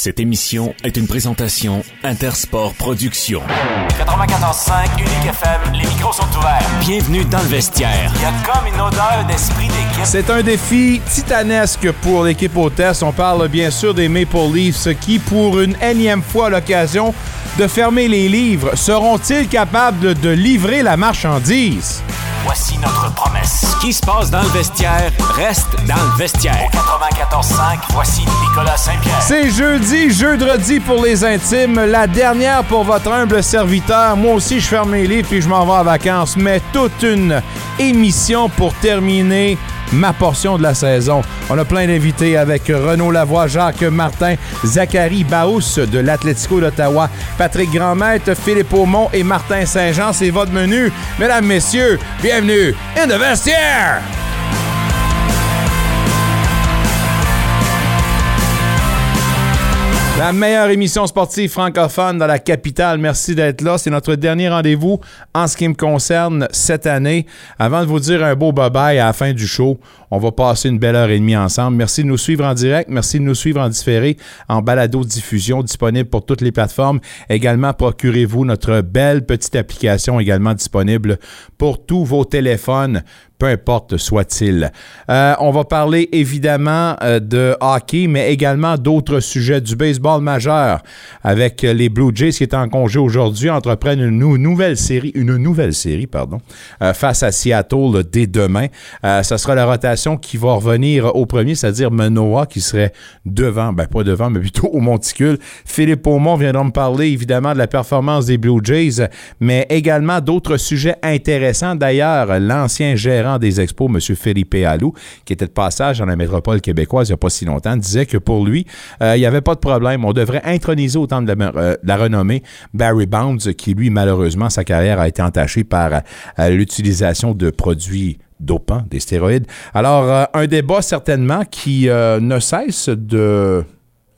Cette émission est une présentation Intersport Productions. 94.5 Unique FM, les micros sont ouverts. Bienvenue dans le vestiaire. Il y a comme une odeur d'esprit d'équipe. C'est un défi titanesque pour l'équipe hôtesse. On parle bien sûr des Maple Leafs qui, pour une énième fois, l'occasion de fermer les livres. Seront-ils capables de livrer la marchandise? Voici notre promesse. Ce qui se passe dans le vestiaire reste dans le vestiaire. 94.5, voici Nicolas Saint-Pierre. C'est jeudi, jeudi pour les intimes, la dernière pour votre humble serviteur. Moi aussi, je ferme mes livres puis je m'en vais en vacances, mais toute une émission pour terminer ma portion de la saison. On a plein d'invités avec Renaud Lavoie, Jacques Martin, Zachary Baous de l'Atlético d'Ottawa, Patrick Grandmaître, Philippe Aumont et Martin Saint-Jean. C'est votre menu. Mesdames, messieurs, bienvenue in the vestiaire! La meilleure émission sportive francophone dans la capitale. Merci d'être là. C'est notre dernier rendez-vous en ce qui me concerne cette année. Avant de vous dire un beau bye-bye à la fin du show, on va passer une belle heure et demie ensemble. Merci de nous suivre en direct. Merci de nous suivre en différé, en balado-diffusion disponible pour toutes les plateformes. Également, procurez-vous notre belle petite application également disponible pour tous vos téléphones peu importe soit-il. Euh, on va parler évidemment euh, de hockey, mais également d'autres sujets du baseball majeur avec les Blue Jays qui est en congé aujourd'hui, entreprennent une nouvelle série, une nouvelle série, pardon, euh, face à Seattle dès demain. ça sera la rotation qui va revenir au premier, c'est-à-dire Manoa qui serait devant, ben pas devant, mais plutôt au monticule. Philippe Aumont viendra me parler évidemment de la performance des Blue Jays, mais également d'autres sujets intéressants. D'ailleurs, l'ancien gérant des expos, M. Felipe Alou, qui était de passage dans la métropole québécoise il n'y a pas si longtemps, disait que pour lui, euh, il n'y avait pas de problème. On devrait introniser de la, euh, la, renommée Barry Bounds, qui lui, malheureusement, sa carrière a été entachée par euh, l'utilisation de produits dopants, des stéroïdes. Alors, un débat certainement qui ne cesse de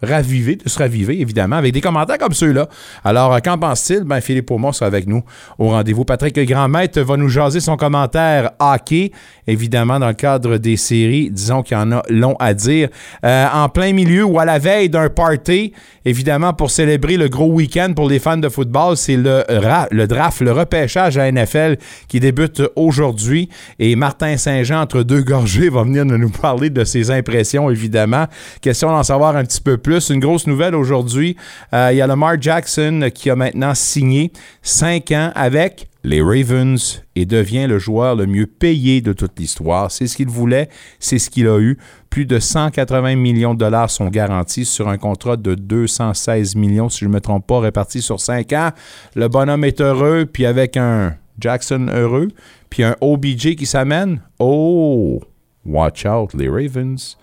raviver, de se raviver, évidemment, avec des commentaires comme ceux-là. Alors, euh, qu'en pense-t-il? Ben, Philippe Aumont sera avec nous au rendez-vous. Patrick Grandmaître va nous jaser son commentaire hockey, évidemment, dans le cadre des séries. Disons qu'il y en a long à dire. Euh, en plein milieu ou à la veille d'un party, évidemment, pour célébrer le gros week-end pour les fans de football, c'est le, le draft, le repêchage à NFL qui débute aujourd'hui. Et Martin Saint-Jean, entre deux gorgées, va venir nous parler de ses impressions, évidemment. Question d'en savoir un petit peu plus une grosse nouvelle aujourd'hui. Euh, il y a Lamar Jackson qui a maintenant signé 5 ans avec les Ravens et devient le joueur le mieux payé de toute l'histoire. C'est ce qu'il voulait, c'est ce qu'il a eu. Plus de 180 millions de dollars sont garantis sur un contrat de 216 millions, si je ne me trompe pas, réparti sur 5 ans. Le bonhomme est heureux, puis avec un Jackson heureux, puis un OBJ qui s'amène. Oh, watch out, les Ravens.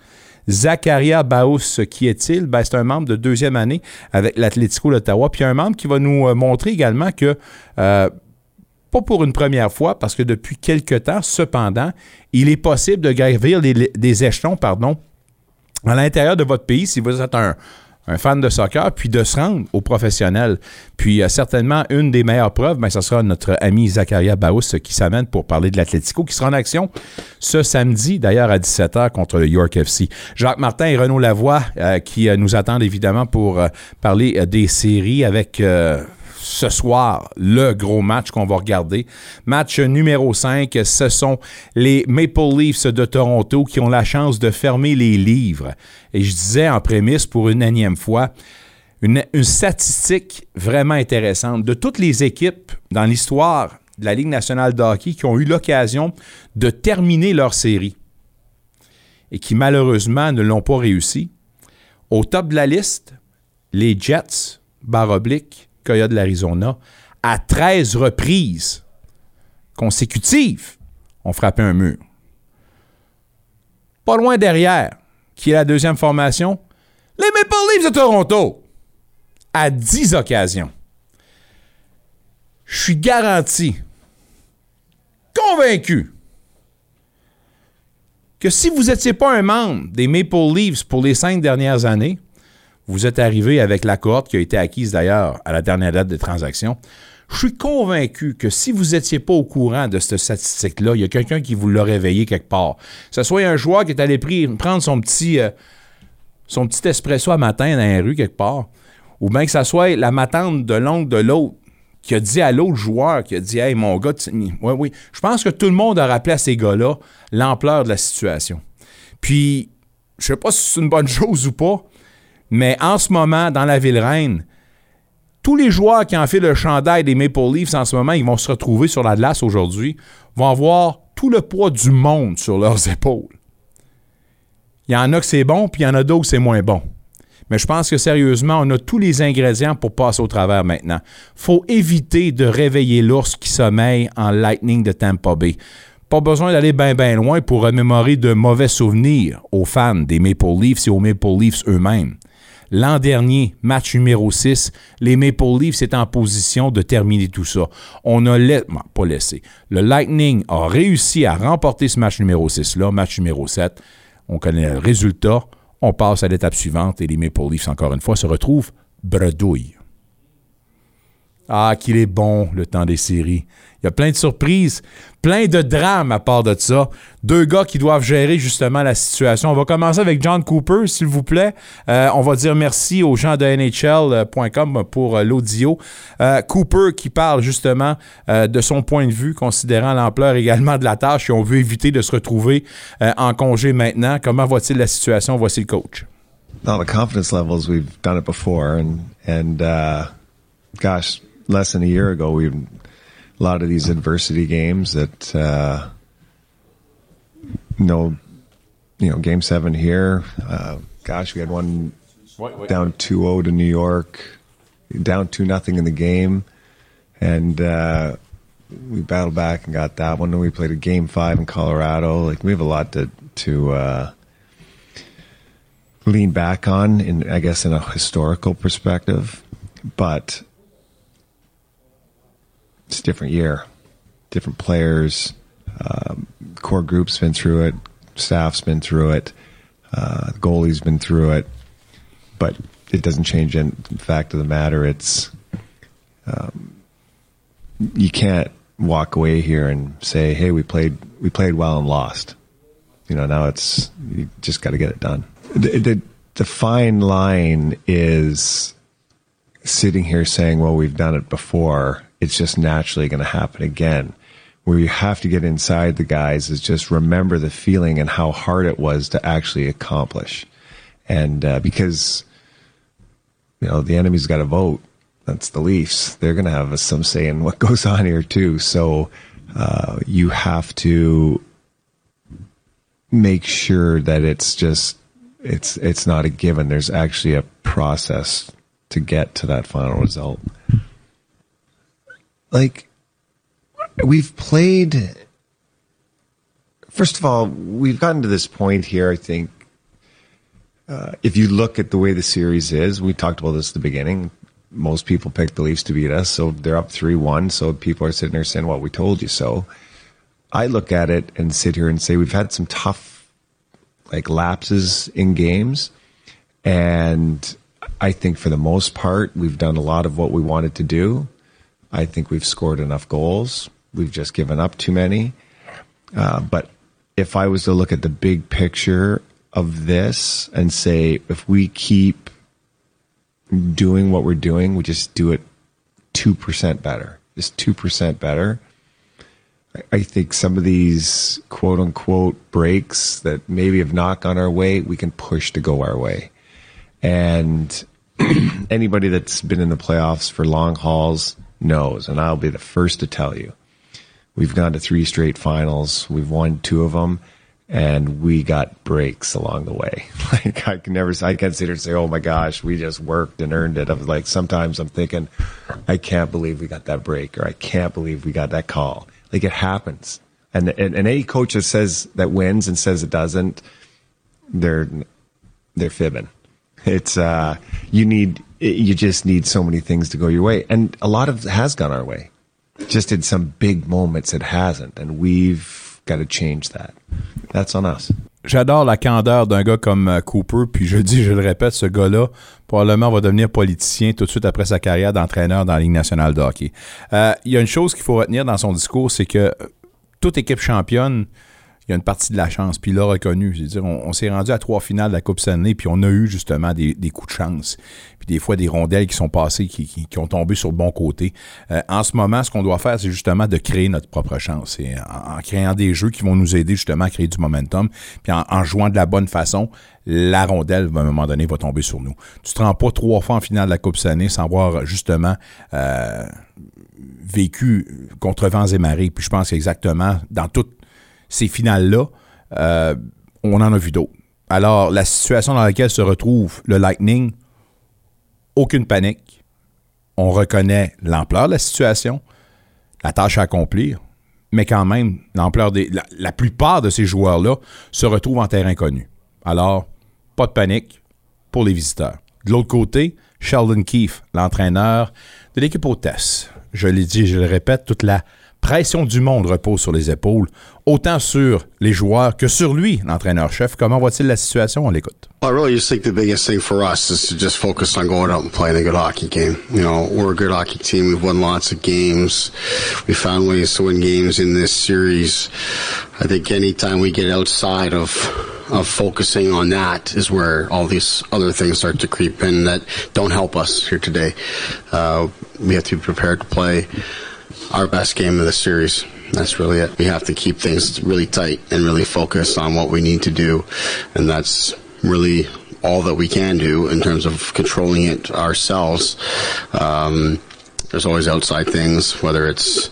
Zacharia Baus, qui est-il? Ben, c'est un membre de deuxième année avec l'Atlético d'Ottawa. Puis un membre qui va nous euh, montrer également que, euh, pas pour une première fois, parce que depuis quelque temps, cependant, il est possible de gravir des échelons pardon, à l'intérieur de votre pays si vous êtes un, un fan de soccer, puis de se rendre au professionnel. Puis euh, certainement, une des meilleures preuves, ben, ce sera notre ami Zakaria Baus qui s'amène pour parler de l'Atlético, qui sera en action ce samedi, d'ailleurs à 17h contre le York FC. Jacques Martin et Renaud Lavoie euh, qui euh, nous attendent évidemment pour parler des séries avec ce soir le gros match qu'on va regarder. Match numéro 5, ce sont les Maple Leafs de Toronto qui ont la chance de fermer les livres. Et je disais en prémisse pour une énième fois, une, statistique vraiment intéressante de toutes les équipes dans l'histoire de la Ligue nationale de hockey qui ont eu l'occasion de terminer leur série et qui malheureusement ne l'ont pas réussi. Au top de la liste, les Jets, barre oblique, de l'Arizona, à 13 reprises consécutives, ont frappé un mur. Pas loin derrière, qui est la deuxième formation, les Maple Leafs de Toronto, à 10 occasions. Je suis garanti, convaincu, que si vous n'étiez pas un membre des Maple Leafs pour les cinq dernières années, vous êtes arrivé avec la cohorte qui a été acquise d'ailleurs à la dernière date de transaction. Je suis convaincu que si vous n'étiez pas au courant de cette statistique-là, il y a quelqu'un qui vous l'a réveillé quelque part. Que ce soit un joueur qui est allé prendre son petit, euh, son petit espresso à matin dans la rue quelque part, ou bien que ça soit la matante de l'oncle de l'autre qui a dit à l'autre joueur, qui a dit Hey, mon gars, oui, oui. Je pense que tout le monde a rappelé à ces gars-là l'ampleur de la situation. Puis, je sais pas si c'est une bonne chose ou pas, mais en ce moment, dans la ville reine, tous les joueurs qui ont fait le chandail des Maple Leafs en ce moment, ils vont se retrouver sur la glace aujourd'hui, vont avoir tout le poids du monde sur leurs épaules. Il y en a que c'est bon, puis il y en a d'autres que c'est moins bon. Mais je pense que sérieusement, on a tous les ingrédients pour passer au travers maintenant. faut éviter de réveiller l'ours qui sommeille en Lightning de Tampa Bay. Pas besoin d'aller bien bien loin pour remémorer de mauvais souvenirs aux fans des Maple Leafs et aux Maple Leafs eux-mêmes. L'an dernier, match numéro 6, les Maple Leafs étaient en position de terminer tout ça. On a pas laissé. Le Lightning a réussi à remporter ce match numéro 6-là, match numéro 7. On connaît le résultat. On passe à l'étape suivante et les Maple Leafs, encore une fois, se retrouvent bredouilles. Ah, qu'il est bon le temps des séries. Il y a plein de surprises, plein de drames à part de ça. Deux gars qui doivent gérer justement la situation. On va commencer avec John Cooper, s'il vous plaît. Euh, on va dire merci aux gens de NHL.com pour euh, l'audio. Euh, Cooper qui parle justement de son point de vue, considérant l'ampleur également de la tâche et on veut éviter de se retrouver en congé maintenant. Comment voit-il la situation? Voici le coach. The confidence levels, we've done it before and uh, gosh, less than a year ago, we a lot of these adversity games that uh, no, you know, game seven here. Uh, gosh, we had one down 2-0 to New York, down two nothing in the game, and uh, we battled back and got that one. And we played a game five in Colorado. Like we have a lot to to uh, lean back on, in I guess in a historical perspective, but it's a different year, different players. Um, core group's been through it, staff's been through it, uh, goalie's been through it, but it doesn't change In fact of the matter. It's um, you can't walk away here and say, "Hey, we played we played well and lost." You know, now it's you just got to get it done. The, the, the fine line is sitting here saying, "Well, we've done it before," it's just naturally going to happen again. Where you have to get inside the guys is just remember the feeling and how hard it was to actually accomplish. And uh, because, you know, the enemy's got to vote, that's the Leafs. They're going to have some say in what goes on here, too. So uh, you have to make sure that it's just it's it's not a given. There's actually a process to get to that final result like we've played first of all we've gotten to this point here i think uh, if you look at the way the series is we talked about this at the beginning most people pick the leafs to beat us so they're up 3-1 so people are sitting there saying well we told you so. I look at it and sit here and say we've had some tough like lapses in games and i think for the most part we've done a lot of what we wanted to do I think we've scored enough goals. We've just given up too many. Uh, but if I was to look at the big picture of this and say, if we keep doing what we're doing, we just do it 2% better, just 2% better. I think some of these quote unquote breaks that maybe have not gone our way, we can push to go our way. And anybody that's been in the playoffs for long hauls, knows, and I'll be the first to tell you. We've gone to three straight finals. We've won two of them, and we got breaks along the way. Like I can never, I can't sit here and say, "Oh my gosh, we just worked and earned it." I was like, sometimes I'm thinking, I can't believe we got that break, or I can't believe we got that call. Like it happens, and and, and any coach that says that wins and says it doesn't, they're they're fibbing. It's uh, you need you just need so many things to go your way. And a lot of has gone our way. Just in some big moments, it hasn't. And we've got to change that. That's on us. J'adore la candeur d'un gars comme euh, Cooper, puis je dis, je le répète, ce gars-là probablement va devenir politicien tout de suite après sa carrière d'entraîneur dans la Ligue nationale de hockey. Euh, il y a une chose qu'il faut retenir dans son discours, c'est que toute équipe championne, il y a une partie de la chance. Puis il l'a reconnu. Dire, on, s'est rendu à trois finales de la Coupe Stanley, puis on a eu justement des, coups de chance. Puis des fois, des rondelles qui sont passées, qui, ont tombé sur le bon côté. Euh, en ce moment, ce qu'on doit faire, c'est justement de créer notre propre chance. Et en, créant des jeux qui vont nous aider justement à créer du momentum, puis en, jouant de la bonne façon, la rondelle, à un moment donné, va tomber sur nous. Tu te rends pas trois fois en finale de la Coupe Stanley sans avoir justement euh, vécu contre vents et marées. Puis je pense qu'exactement dans toutes ces finales-là, euh, on en a vu d'autres. Alors, la situation dans laquelle se retrouve le Lightning, aucune panique. On reconnaît l'ampleur de la situation, la tâche à accomplir, mais quand même, l'ampleur des. La, plupart de ces joueurs-là se retrouvent en terrain connu. Alors, pas de panique pour les visiteurs. De l'autre côté, Sheldon Keefe, l'entraîneur de l'équipe hôtesse. Je l'ai dit, je le répète, toute la pression du monde repose sur les épaules, autant sur les joueurs que sur lui, l'entraîneur-chef. Comment voit-il la situation? On l'écoute. I really just think the biggest thing for us is to just focus on going out and playing a good hockey game. You know, we're a good hockey team. We've won lots of games. We found ways to win games in this series. I think anytime we get outside of of focusing on that is where all these other things start to creep in that don't help us here today. Uh, we have to be prepared to play our best game of the series. That's really it. We have to keep things really tight and really focus on what we need to do. And that's really all that we can do in terms of controlling it ourselves. Um, there's always outside things, whether it's,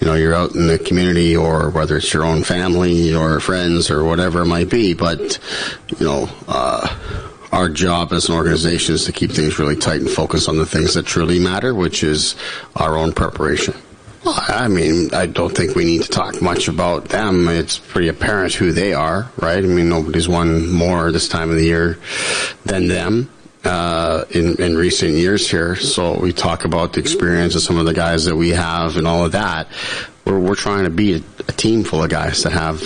you know, you're out in the community or whether it's your own family or friends or whatever it might be. But, you know, uh, our job as an organization is to keep things really tight and focus on the things that truly matter, which is our own preparation. I mean, I don't think we need to talk much about them. It's pretty apparent who they are, right? I mean, nobody's won more this time of the year than them. Uh, in, in recent years here. So we talk about the experience of some of the guys that we have and all of that. We're, we're trying to be a, a team full of guys that have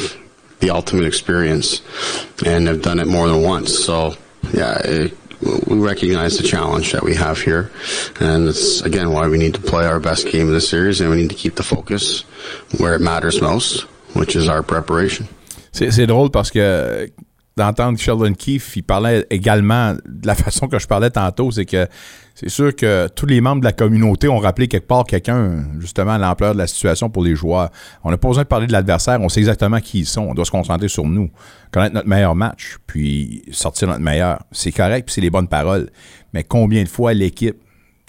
the ultimate experience and have done it more than once. So yeah, it, we recognize the challenge that we have here, and it's again why we need to play our best game of the series, and we need to keep the focus where it matters most, which is our preparation. C'est drôle parce que d'entendre Sheldon Keefe, il parlait également de la façon que je parlais tantôt, c'est que c'est sûr que tous les membres de la communauté ont rappelé quelque part quelqu'un, justement, à l'ampleur de la situation pour les joueurs. On n'a pas besoin de parler de l'adversaire, on sait exactement qui ils sont. On doit se concentrer sur nous, connaître notre meilleur match, puis sortir notre meilleur. C'est correct, puis c'est les bonnes paroles. Mais combien de fois l'équipe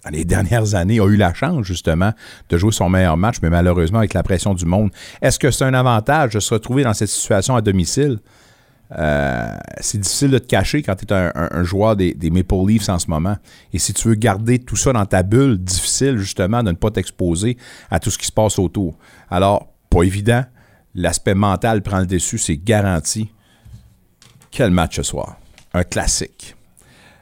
dans les dernières années, a eu la chance, justement, de jouer son meilleur match, mais malheureusement, avec la pression du monde. Est-ce que c'est un avantage de se retrouver dans cette situation à domicile? Euh, c'est difficile de te cacher quand tu es un, joueur des, Maple Leafs en ce moment. Et si tu veux garder tout ça dans ta bulle, difficile justement de ne pas t'exposer à tout ce qui se passe autour. Alors, pas évident. L'aspect mental prend le dessus, c'est garanti. Quel match ce soir? Un classique.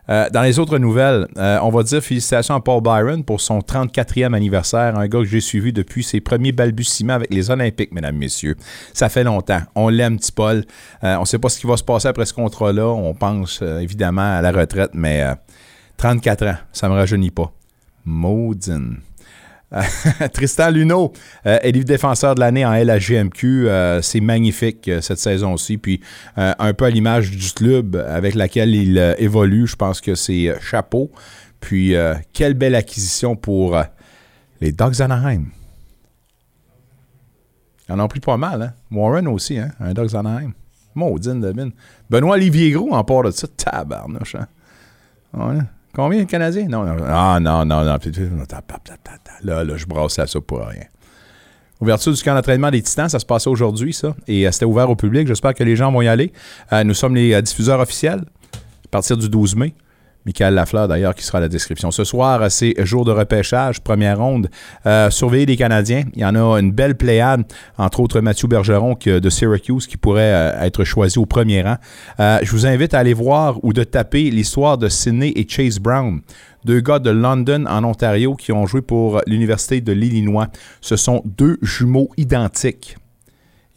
Euh, dans les autres nouvelles, euh, on va dire félicitations à Paul Byron pour son 34e anniversaire, un gars que j'ai suivi depuis ses premiers balbutiements avec les Olympiques, mesdames, messieurs. Ça fait longtemps. On l'aime, petit Paul. Euh, on ne sait pas ce qui va se passer après ce contrat-là. On pense évidemment à la retraite, mais 34 ans, ça ne me rajeunit pas. Maudine. Tristan Luneau, euh, élève défenseur de l'année en LHGMQ. Euh, c'est magnifique euh, cette saison aussi. Puis un peu à l'image du club avec laquelle il évolue, je pense que c'est chapeau. Puis quelle belle acquisition pour les Dogs Anaheim. Ils en ont pris pas mal, hein? Warren aussi, hein? Un Dogs Anaheim. Maudine de mine. Benoît Olivier Gros en part de ça. Tabarnouche, hein? Combien de Canadiens? Non, non, ah, non, non, non. Là, là, je brasse ça pour rien. Ouverture du camp d'entraînement des Titans, ça se passait aujourd'hui, ça. Et euh, c'était ouvert au public. J'espère que les gens vont y aller. Euh, nous sommes les euh, diffuseurs officiels à partir du 12 mai. Michael Lafleur, d'ailleurs, qui sera à la description. Ce soir, c'est jour de repêchage, première ronde. Euh, surveiller les Canadiens. Il y en a une belle pléiade, entre autres Mathieu Bergeron de Syracuse, qui pourrait euh, être choisi au premier rang. Euh, je vous invite à aller voir ou de taper l'histoire de Sidney et Chase Brown deux gars de London en Ontario qui ont joué pour l'Université de l'Illinois. Ce sont deux jumeaux identiques.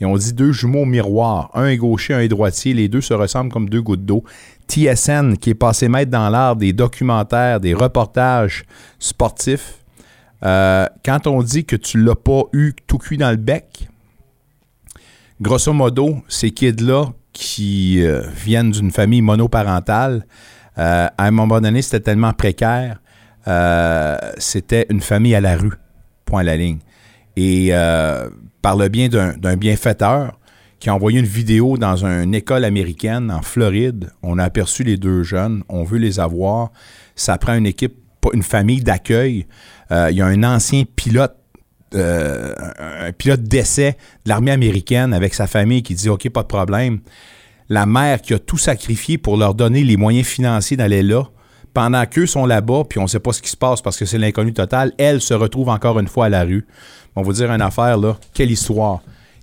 Et on dit deux jumeaux miroirs. Un est gaucher, un est droitier. Les deux se ressemblent comme deux gouttes d'eau. TSN, qui est passé maître dans l'art des documentaires, des reportages sportifs. Euh, quand on dit que tu l'as pas eu tout cuit dans le bec, Grosso modo, ces kids-là qui euh, viennent d'une famille monoparentale, euh, à un moment donné, c'était tellement précaire, c'était une famille à la rue, point la ligne. Et par le bien d'un bienfaiteur qui a envoyé une vidéo dans une école américaine en Floride, on a aperçu les deux jeunes, on veut les avoir. Ça prend une équipe, une famille d'accueil. il y a un ancien pilote un pilote d'essai de l'armée américaine avec sa famille qui dit OK, pas de problème. La mère qui a tout sacrifié pour leur donner les moyens financiers d'aller là, pendant qu'eux sont là-bas, puis on ne sait pas ce qui se passe parce que c'est l'inconnu total, elle se retrouve encore une fois à la rue. On va dire une affaire, là. Quelle histoire.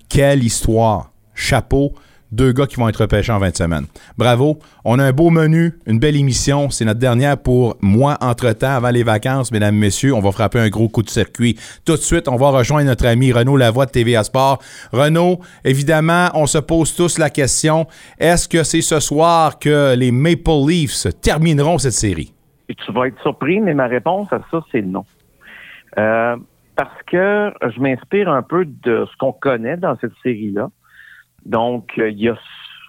Quelle histoire. Chapeau deux gars qui vont être repêchés en 20 semaines. Bravo. On a un beau menu, une belle émission. C'est notre dernière pour moi entre-temps, avant les vacances, mesdames, messieurs. On va frapper un gros coup de circuit. Tout de suite, on va rejoindre notre ami Renaud Lavoie de TVA Sport. Renaud, évidemment, on se pose tous la question, est-ce que c'est ce soir que les Maple Leafs termineront cette série? Et tu vas être surpris, mais ma réponse à ça, c'est non. Euh, parce que je m'inspire un peu de ce qu'on connaît dans cette série-là. Donc, euh, il y a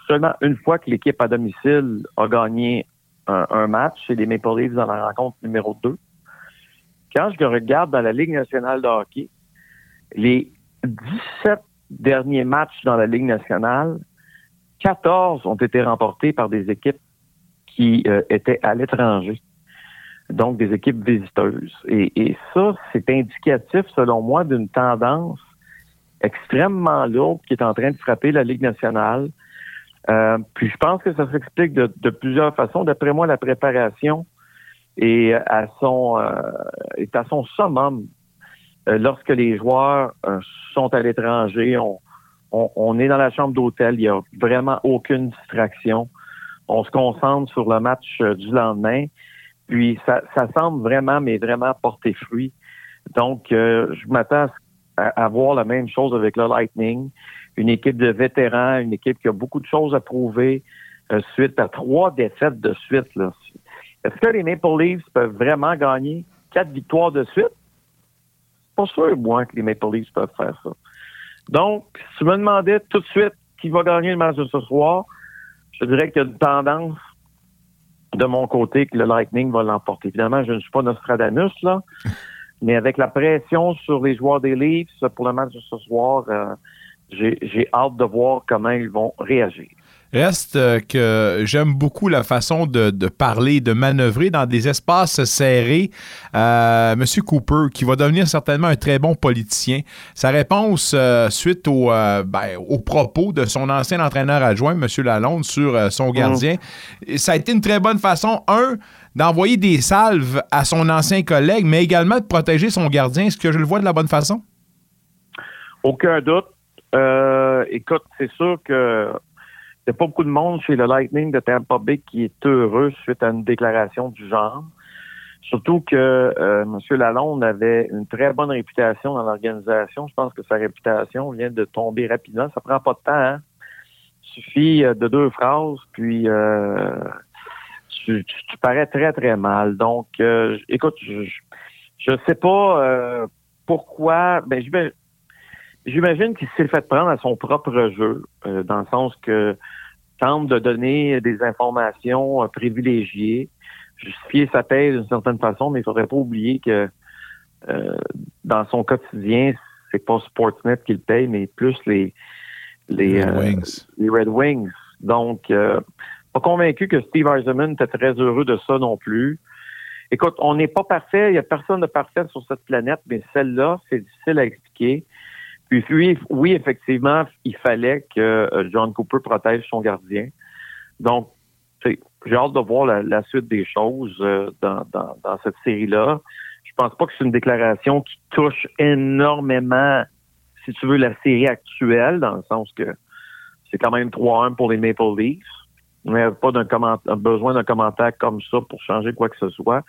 seulement une fois que l'équipe à domicile a gagné un, match, c'est les Maple Leafs dans la rencontre numéro 2. Quand je regarde dans la Ligue nationale de hockey, les 17 derniers matchs dans la Ligue nationale, 14 ont été remportés par des équipes qui euh, étaient à l'étranger, donc des équipes visiteuses. et ça, c'est indicatif, selon moi, d'une tendance extrêmement lourde qui est en train de frapper la Ligue nationale. Euh, puis je pense que ça s'explique de, plusieurs façons. D'après moi, la préparation est à son euh, est à son summum euh, lorsque les joueurs sont à l'étranger. On, on, est dans la chambre d'hôtel, il n'y a vraiment aucune distraction. On se concentre sur le match du lendemain. Puis ça, ça semble vraiment, mais vraiment porter fruit. Donc, je m'attends à ce à, voir la même chose avec le Lightning. Une équipe de vétérans, une équipe qui a beaucoup de choses à prouver euh, suite à trois défaites de suite. Est-ce que les Maple Leafs peuvent vraiment gagner quatre victoires de suite? Pas sûr, moi, que les Maple Leafs peuvent faire ça. Donc, si tu me demandais tout de suite qui va gagner le match de ce soir, je dirais qu'il y a une tendance de mon côté que le Lightning va l'emporter. Évidemment, je ne suis pas Nostradamus, là, Mais avec la pression sur les joueurs des Leafs pour le match de ce soir, euh, j'ai hâte de voir comment ils vont réagir. Reste euh, que j'aime beaucoup la façon de, parler, de manœuvrer dans des espaces serrés. Euh, Monsieur Cooper, qui va devenir certainement un très bon politicien. Sa réponse suite au, ben, aux propos de son ancien entraîneur adjoint, Monsieur Lalonde, sur son gardien, mmh. ça a été une très bonne façon, un, d'envoyer des salves à son ancien collègue, mais également de protéger son gardien. Est-ce que je le vois de la bonne façon? Aucun doute. Euh, écoute, c'est sûr que il n'y a pas beaucoup de monde chez le Lightning de Tampa Bay qui est heureux suite à une déclaration du genre. Surtout que euh, M. Lalonde avait une très bonne réputation dans l'organisation. Je pense que sa réputation vient de tomber rapidement. Ça prend pas de temps. Hein? Il suffit euh, de deux phrases, puis euh, tu, tu, parais très, très mal. Donc, euh, écoute, je ne sais pas euh, pourquoi. Ben, j'imagine qu'il s'est fait prendre à son propre jeu, euh, dans le sens que tente de donner des informations privilégiées, justifier sa thèse d'une certaine façon, mais il faudrait pas oublier que dans son quotidien, c'est pas Sportsnet qui le paye, mais plus les les, Red Wings. Les Red Wings. Donc, pas convaincu que Steve Eisenman était très heureux de ça non plus. Écoute, on n'est pas parfait, il n'y a personne de parfait sur cette planète, mais celle-là, c'est difficile à expliquer. Puis oui, oui, effectivement, il fallait que euh, John Cooper protège son gardien. Donc, j'ai hâte de voir la, suite des choses euh, dans, dans, cette série-là. Je pense pas que c'est une déclaration qui touche énormément, si tu veux, la série actuelle, dans le sens que c'est quand même 3-1 pour les Maple Leafs. On n'a pas d'un besoin d'un commentaire comme ça pour changer quoi que ce soit.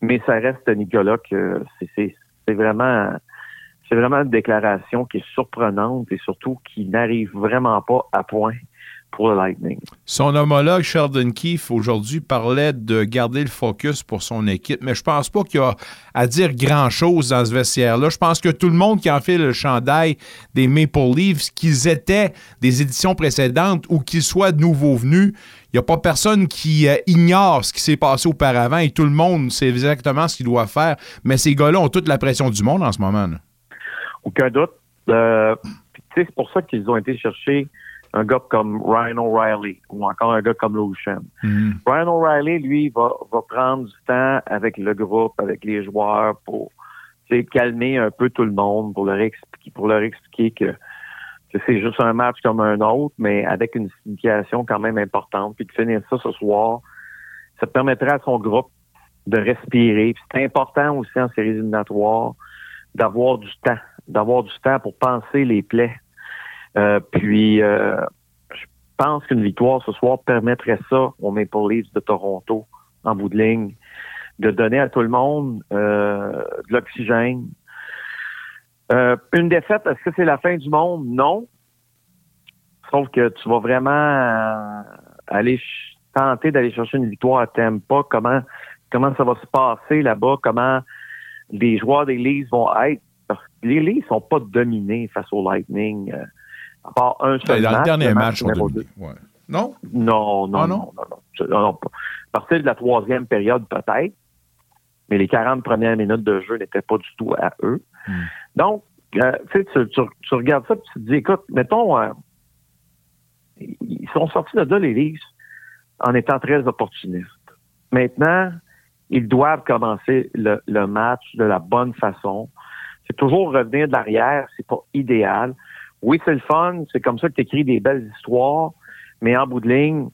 Mais ça reste, Nicolas, que c'est vraiment c'est vraiment une déclaration qui est surprenante et surtout qui n'arrive vraiment pas à point pour le Lightning. Son homologue Sheldon Keefe aujourd'hui parlait de garder le focus pour son équipe, mais je pense pas qu'il y a à dire grand-chose dans ce vestiaire-là. Je pense que tout le monde qui en fait le chandail des Maple Leafs, qu'ils étaient des éditions précédentes ou qu'ils soient de nouveaux venus, il n'y a pas personne qui euh, ignore ce qui s'est passé auparavant et tout le monde sait exactement ce qu'il doit faire. Mais ces gars-là ont toute la pression du monde en ce moment. Aucun doute. Euh, c'est pour ça qu'ils ont été chercher un gars comme Ryan O'Reilly ou encore un gars comme Lucien. Ryan O'Reilly, lui, va, va prendre du temps avec le groupe, avec les joueurs pour calmer un peu tout le monde, pour leur expliquer, pour leur expliquer que, que c'est juste un match comme un autre, mais avec une signification quand même importante. Puis de finir ça ce soir, ça permettrait à son groupe de respirer. C'est important aussi en séries éliminatoires d'avoir du temps, d'avoir du temps pour penser les plaies. Euh, puis, euh, je pense qu'une victoire ce soir permettrait ça aux Maple Leafs de Toronto, en bout de ligne, de donner à tout le monde euh, de l'oxygène. Euh, une défaite, est-ce que c'est la fin du monde? Non. Sauf que tu vas vraiment euh, aller tenter d'aller chercher une victoire à Tampa. Comment, comment ça va se passer là-bas? Comment les joueurs des Leafs vont être? Parce que les Leafs sont pas dominés face au Lightning. euh, à part un seul Dans match, le dernier match, on dominé. deux. Ouais. Non? Non, non, Ah, non, non? non, non. À partir de la troisième période, peut-être, mais les 40 premières minutes de jeu n'étaient pas du tout à eux. Hmm. Donc, euh, tu, sais, tu, tu- tu regardes ça et tu te dis, écoute, mettons, euh, ils sont sortis de là, les Leafs, en étant très opportunistes. Maintenant, ils doivent commencer le, le match de la bonne façon. Toujours revenir de l'arrière, c'est pas idéal. Oui, c'est le fun, c'est comme ça que tu écris des belles histoires, mais en bout de ligne,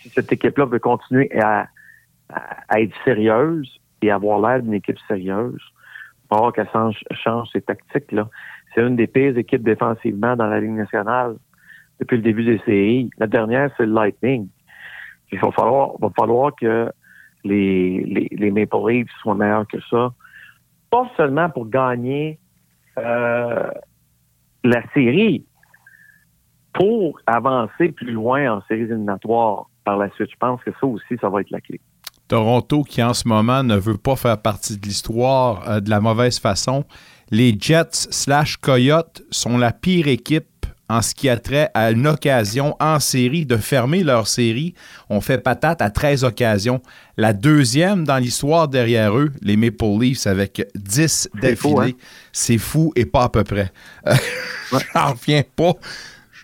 si cette équipe-là veut continuer à, être sérieuse et avoir l'air d'une équipe sérieuse, il falloir qu'elle change, ses tactiques. là. C'est une des pires équipes défensivement dans la Ligue nationale depuis le début des séries. La dernière, c'est le Lightning. Il va falloir, va falloir que les, les Maple Leafs soient meilleurs que ça. Pas seulement pour gagner euh, la série, pour avancer plus loin en séries éliminatoires par la suite. Je pense que ça aussi, ça va être la clé. Toronto, qui en ce moment ne veut pas faire partie de l'histoire euh, de la mauvaise façon. Les Jets slash Coyotes sont la pire équipe en ce qui a trait à une occasion en série de fermer leur série. On fait patate à 13 occasions. La deuxième dans l'histoire derrière eux, les Maple Leafs avec 10 C'est fou, d'affilée. C'est fou et pas à peu près. J'en reviens pas.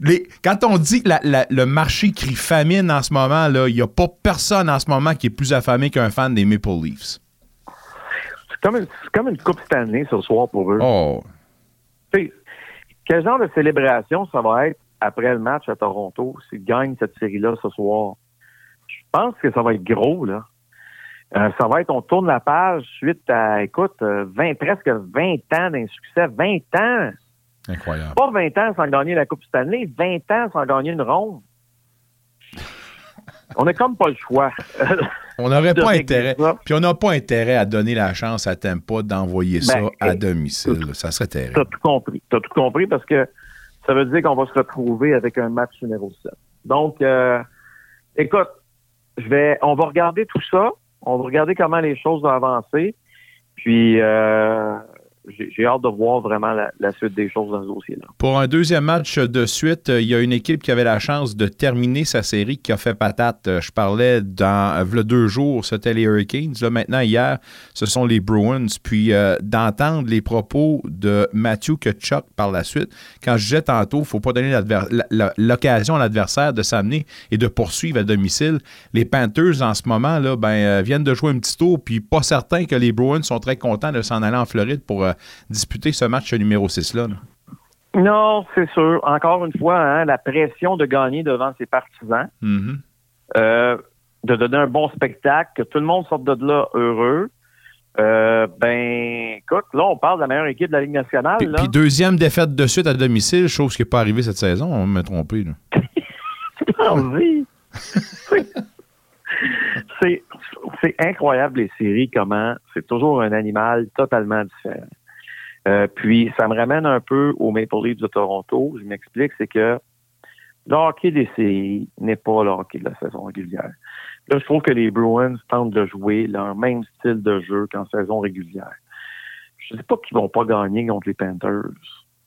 Les- quand on dit que la- la- le marché crie famine en ce moment, il n'y a pas personne en ce moment qui est plus affamé qu'un fan des Maple Leafs. C'est comme une, c'est comme une Coupe Stanley ce soir pour eux. Oh, Quel genre de célébration ça va être après le match à Toronto s'ils gagnent cette série-là ce soir? Je pense que ça va être gros, là. Euh, ça va être, on tourne la page suite à, écoute, euh, 20, presque 20 ans d'un succès. 20 ans! incroyable. Pas 20 ans sans gagner la Coupe Stanley, 20 ans sans gagner une ronde. On n'a comme pas le choix. On n'aurait pas intérêt. ça. Puis on n'a pas intérêt à donner la chance à Tampa d'envoyer ça Ben, à hey, domicile. Ça serait terrible. T'as tout compris. T'as tout compris parce que ça veut dire qu'on va se retrouver avec un match numéro 7. Donc, euh, écoute, je vais, on va regarder tout ça. On va regarder comment les choses vont avancer. Puis, euh, j'ai hâte de voir vraiment la, suite des choses dans ce dossier-là. Pour un deuxième match de suite, euh, il y a une équipe qui avait la chance de terminer sa série qui a fait patate. Euh, Je parlais dans euh, v'là deux jours, c'était les Hurricanes. Là, maintenant, hier, ce sont les Bruins. Puis d'entendre les propos de Matthew Kachuk par la suite, quand je disais tantôt, il ne faut pas donner l'occasion à l'adversaire de s'amener et de poursuivre à domicile. Les Panthers, en ce moment, ben, viennent de jouer un petit tour, puis pas certain que les Bruins sont très contents de s'en aller en Floride pour disputer ce match numéro 6-là. là. Non, c'est sûr. Encore une fois, hein, la pression de gagner devant ses partisans, Mhm. euh, de donner un bon spectacle, que tout le monde sorte de là heureux. Euh, ben, écoute, là, on parle de la meilleure équipe de la Ligue nationale. Puis, là. puis deuxième défaite de suite à domicile, chose qui n'est pas arrivée cette saison, on m'a trompé. là. Vas-y. C'est- c'est c'est incroyable les séries comment c'est toujours un animal totalement différent. Euh, puis ça me ramène un peu aux Maple Leafs de Toronto. Je m'explique, c'est que Le hockey des séries n'est pas le hockey de la saison régulière. Là, je trouve que les Bruins tentent de jouer leur même style de jeu qu'en saison régulière. Je ne dis pas qu'ils vont pas gagner contre les Panthers,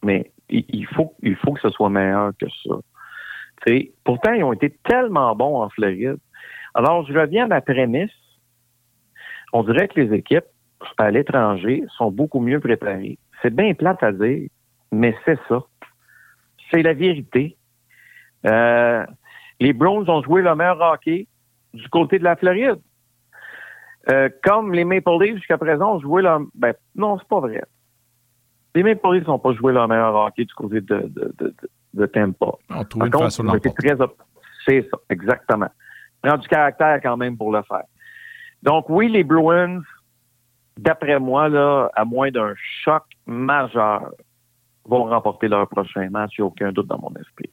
mais il faut, il faut que ce soit meilleur que ça. Pourtant, ils ont été tellement bons en Floride. Alors, je reviens à ma prémisse. On dirait que les équipes à l'étranger sont beaucoup mieux préparées. C'est bien plate à dire, mais c'est ça. C'est la vérité. Euh, les Browns ont joué le meilleur hockey du côté de la Floride. Euh, comme les Maple Leafs jusqu'à présent ont joué leur... Ben, non, c'est pas vrai. Les Maple Leafs n'ont pas joué leur meilleur hockey du côté de, de, de, de Tampa. On trouve une façon très C'est ça, exactement. Prends du caractère quand même pour le faire. Donc oui, les Bruins, d'après moi, là, à moins d'un choc majeur, vont remporter leur prochain match. Il n'y a aucun doute dans mon esprit.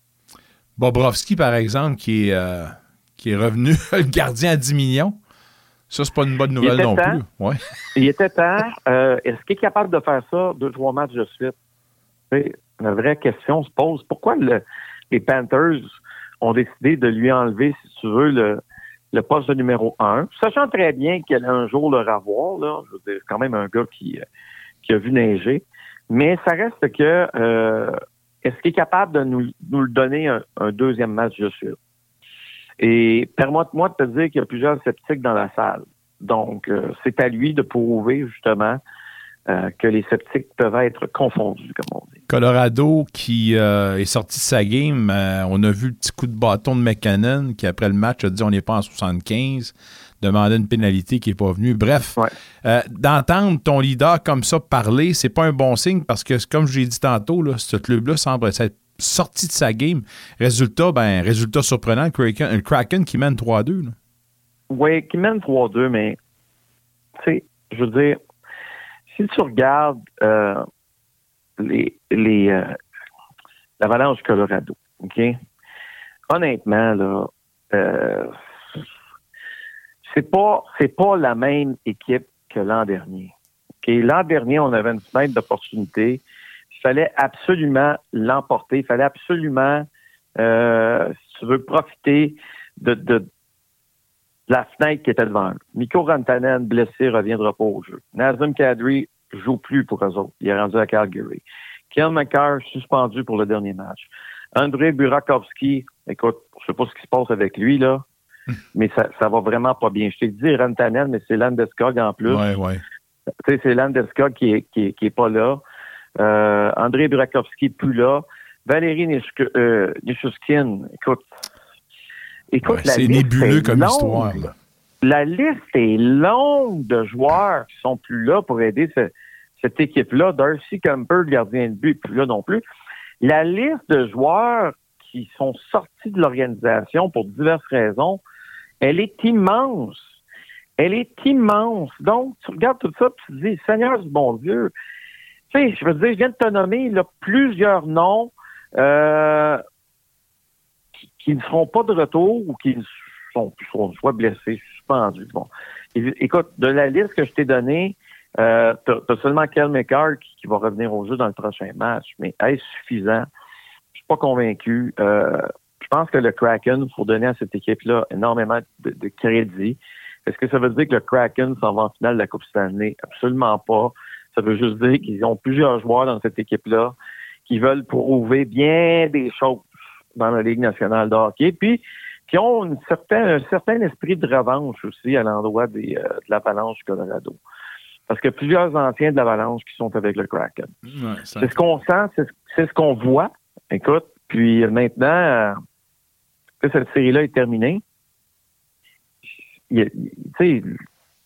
Bobrovski, par exemple, qui est, euh, qui est revenu le gardien à 10 millions. Ça, c'est pas une bonne nouvelle non plus. Ouais. Il était temps. Euh, est-ce qu'il est capable de faire ça deux, trois matchs de suite? la vraie question se pose. Pourquoi les Panthers ont décidé de lui enlever, si tu veux, le, poste de numéro un, sachant très bien qu'il allait un jour le revoir, là. Je veux dire, c'est quand même un gars qui, qui a vu neiger. Mais ça reste que euh, est-ce qu'il est capable de nous, le donner un, deuxième match de suite? Et permets-moi de te dire qu'il y a plusieurs sceptiques dans la salle. Donc, euh, c'est à lui de prouver justement euh, que les sceptiques peuvent être confondus, comme on dit. Colorado qui est sorti de sa game, on a vu le petit coup de bâton de McKinnon qui, après le match, a dit on n'est pas en 75, demandait une pénalité qui n'est pas venue. Bref, d'entendre ton leader comme ça parler, c'est pas un bon signe parce que, comme je l'ai dit tantôt, là, ce club-là semble être sorti de sa game. Résultat, ben, résultat surprenant, le Kraken, qui mène 3-2. Oui, qui mène 3-2, mais tu sais, je veux dire, si tu regardes euh, les, les euh, l'Avalanche Colorado, OK? Honnêtement, là, euh, c'est pas c'est pas la même équipe que l'an dernier. OK? L'an dernier, on avait une fenêtre d'opportunité fallait absolument l'emporter. Il fallait absolument, euh, si tu veux, profiter de, la fenêtre qui était devant eux. Miko Rantanen, blessé, reviendra pas au jeu. Nazem Kadri joue plus pour eux autres. Il est rendu à Calgary. Kel McCarr, suspendu pour le dernier match. André Burakovsky, écoute, je sais pas ce qui se passe avec lui, là, mais ça, ça va vraiment pas bien. Je t'ai dit Rantanen, mais c'est Landeskog en plus. Ouais, ouais. Tu sais, c'est Landeskog qui est, qui, qui est pas là. Euh, André Burakovsky plus là. Valérie Nishushkin, écoute. écoute c'est nébuleux comme histoire. La liste est longue de joueurs qui sont plus là pour aider cette équipe-là. Darcy Camper, le gardien de but, plus là non plus. La liste de joueurs qui sont sortis de l'organisation pour diverses raisons, elle est immense. Elle est immense. Donc, tu regardes tout ça, et tu te dis, Seigneur du bon Dieu, tu sais, je veux dire, je viens de te nommer là, plusieurs noms euh, qui, ne seront pas de retour ou qui sont, sont soit blessés, suspendus. Bon. écoute, de la liste que je t'ai donnée, euh, tu as, seulement Kel McCarr qui, va revenir au jeu dans le prochain match. Mais est-ce suffisant? Je suis pas convaincu. Euh, je pense que le Kraken, il faut donner à cette équipe-là énormément de, de crédit. Est-ce que ça veut dire que le Kraken s'en va en finale de la Coupe Stanley? Absolument pas. Ça veut juste dire qu'ils ont plusieurs joueurs dans cette équipe-là qui veulent prouver bien des choses dans la Ligue nationale de hockey, puis qui ont une un certain esprit de revanche aussi à l'endroit des, euh, de l'Avalanche Colorado. Parce que plusieurs anciens de l'Avalanche qui sont avec le Kraken. c'est ce qu'on sent, c'est ce qu'on voit. Écoute, puis maintenant, cette série-là est terminée, tu sais,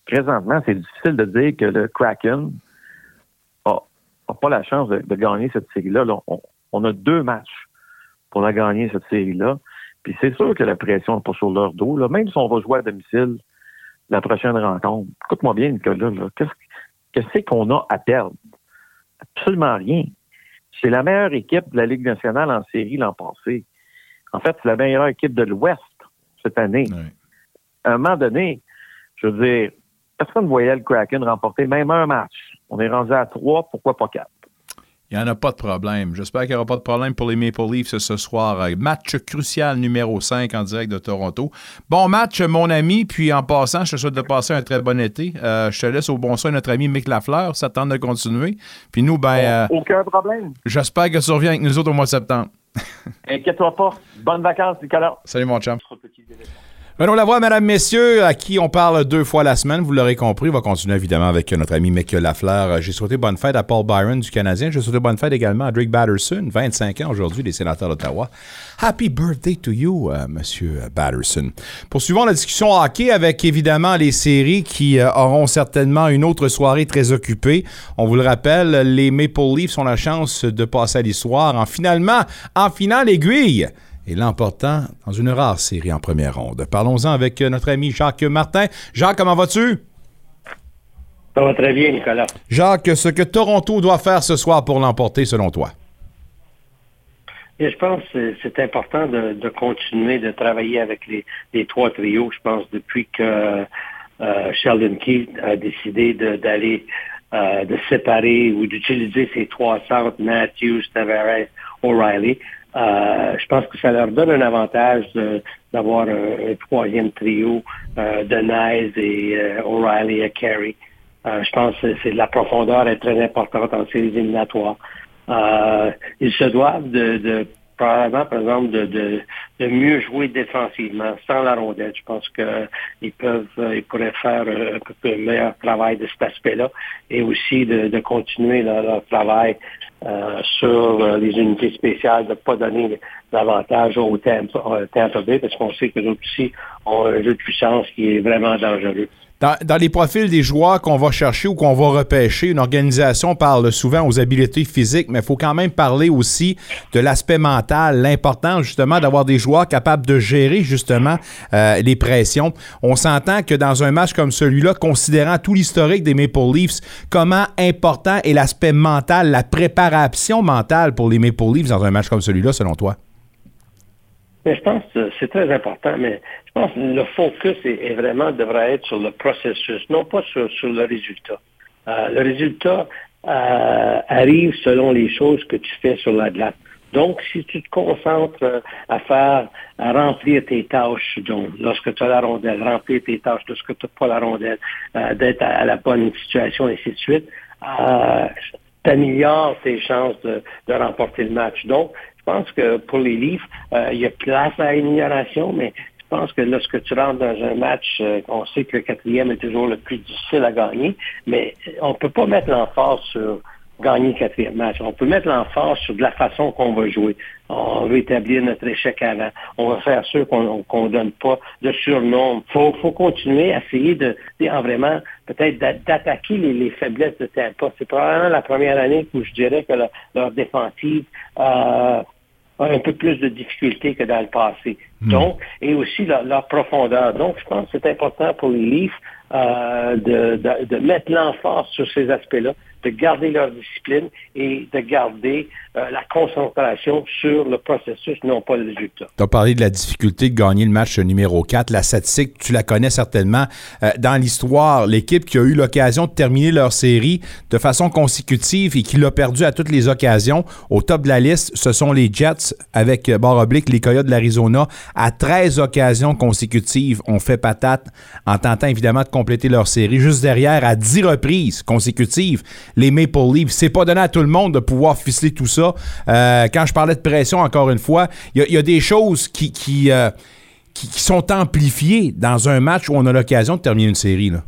présentement, c'est difficile de dire que le Kraken n'a pas la chance de, gagner cette série-là. On, a deux matchs pour la gagner, cette série-là. Puis c'est sûr que la pression n'est pas sur leur dos. Même si on va jouer à domicile la prochaine rencontre. Écoute-moi bien, Nicolas. Qu'est-ce qu'on a à perdre? Absolument rien. C'est la meilleure équipe de la Ligue nationale en série l'an passé. En fait, c'est la meilleure équipe de l'Ouest cette année. À un moment donné, je veux dire, personne ne voyait le Kraken remporter même un match. On est rendu à trois, pourquoi pas quatre? Il n'y en a pas de problème. J'espère qu'il n'y aura pas de problème pour les Maple Leafs ce soir. Euh, match crucial numéro 5 en direct de Toronto. Bon match, mon ami. Puis en passant, je te souhaite de passer un très bon été. Euh, je te laisse au bon soin notre ami Mick Lafleur. Ça tente de continuer. Puis nous, ben. Euh, Aucun problème. J'espère que tu reviens avec nous autres au mois de septembre. Inquiète-toi pas. Bonnes vacances, Nicolas. Salut, mon chum. On la voit, mesdames, messieurs, à qui on parle deux fois la semaine. Vous l'aurez compris. On va continuer évidemment avec notre ami Mick Lafleur. J'ai souhaité bonne fête à Paul Byron du Canadien. J'ai souhaité bonne fête également à Drake Batterson, 25 ans aujourd'hui, des sénateurs d'Ottawa. Happy birthday to you, euh, monsieur Batterson. Poursuivons la discussion hockey avec évidemment les séries qui euh, auront certainement une autre soirée très occupée. On vous le rappelle, les Maple Leafs ont la chance de passer à l'histoire en finalement, en finale aiguille et l'emportant dans une rare série en première ronde. Parlons-en avec notre ami Jacques Martin. Jacques, comment vas-tu? Ça va très bien, Nicolas. Jacques, ce que Toronto doit faire ce soir pour l'emporter, selon toi? Et je pense que c'est important de, continuer de travailler avec les, trois trios. Je pense depuis que euh, Sheldon Keith a décidé d'aller euh, de, séparer ou d'utiliser ses trois centres, Matthews, Tavares, O'Reilly. Euh, je pense que ça leur donne un avantage d'avoir un, troisième trio euh, de Nice et euh, O'Reilly et Carey. je pense que c'est de la profondeur est très importante en séries éliminatoires. ils se doivent de, probablement, par exemple, de, de, mieux jouer défensivement, sans la rondelle. Je pense qu'ils peuvent, ils pourraient faire un peu meilleur travail de cet aspect-là et aussi de, continuer leur travail euh, sur euh, les unités spéciales, de ne pas donner davantage au Tampa, euh, Bay, parce qu'on sait que nous aussi ont un jeu de puissance qui est vraiment dangereux. Dans, les profils des joueurs qu'on va chercher ou qu'on va repêcher, une organisation parle souvent aux habiletés physiques, mais il faut quand même parler aussi de l'aspect mental, l'importance justement d'avoir des joueurs capables de gérer justement euh, les pressions. On s'entend que dans un match comme celui-là, considérant tout l'historique des Maple Leafs, comment important est l'aspect mental, la préparation mentale pour les Maple Leafs dans un match comme celui-là, selon toi? Mais je pense que c'est très important, mais le focus est, vraiment devrait être sur le processus, non pas sur, le résultat. Euh, le résultat euh, arrive selon les choses que tu fais sur la glace. Donc, si tu te concentres euh, à faire, à remplir tes tâches, donc, lorsque tu as la rondelle, remplir tes tâches lorsque tu n'as pas la rondelle, d'être à, la bonne situation, et ainsi de suite, tu améliores tes chances de, remporter le match. Donc, je pense que pour les livres, euh, il y a place à l'ignoration, mais pense que lorsque tu rentres dans un match, euh, on sait que le quatrième est toujours le plus difficile à gagner, mais on ne peut pas mettre l'emphase sur gagner le quatrième match. On peut mettre l'emphase sur de la façon qu'on va jouer. On veut établir notre échec avant. On va faire sûr qu'on ne donne pas de surnom. Il faut, faut continuer à essayer de, en vraiment, peut-être d'attaquer les, faiblesses de Tampa. C'est probablement la première année où je dirais que leur défensive euh, un peu plus de difficultés que dans le passé. Hmm. Donc, et aussi leur, profondeur. Donc, je pense que c'est important pour les Leafs euh, de, de, de, mettre l'emphase sur ces aspects-là, de garder leur discipline et de garder euh, la concentration sur le processus, non pas le résultat. Tu as parlé de la difficulté de gagner le match numéro 4. La statistique, tu la connais certainement. Euh, dans l'histoire, l'équipe qui a eu l'occasion de terminer leur série de façon consécutive et qui l'a perdu à toutes les occasions, au top de la liste, ce sont les Jets avec euh, barre oblique, les Coyotes de l'Arizona. À 13 occasions consécutives, on fait patate en tentant évidemment de compléter leur série. Juste derrière, à 10 reprises consécutives, les Maple Leafs. C'est pas donné à tout le monde de pouvoir ficeler tout ça euh, quand je parlais de pression, encore une fois, il y, a des choses qui, euh, qui, qui, sont amplifiées dans un match où on a l'occasion de terminer une série. Là.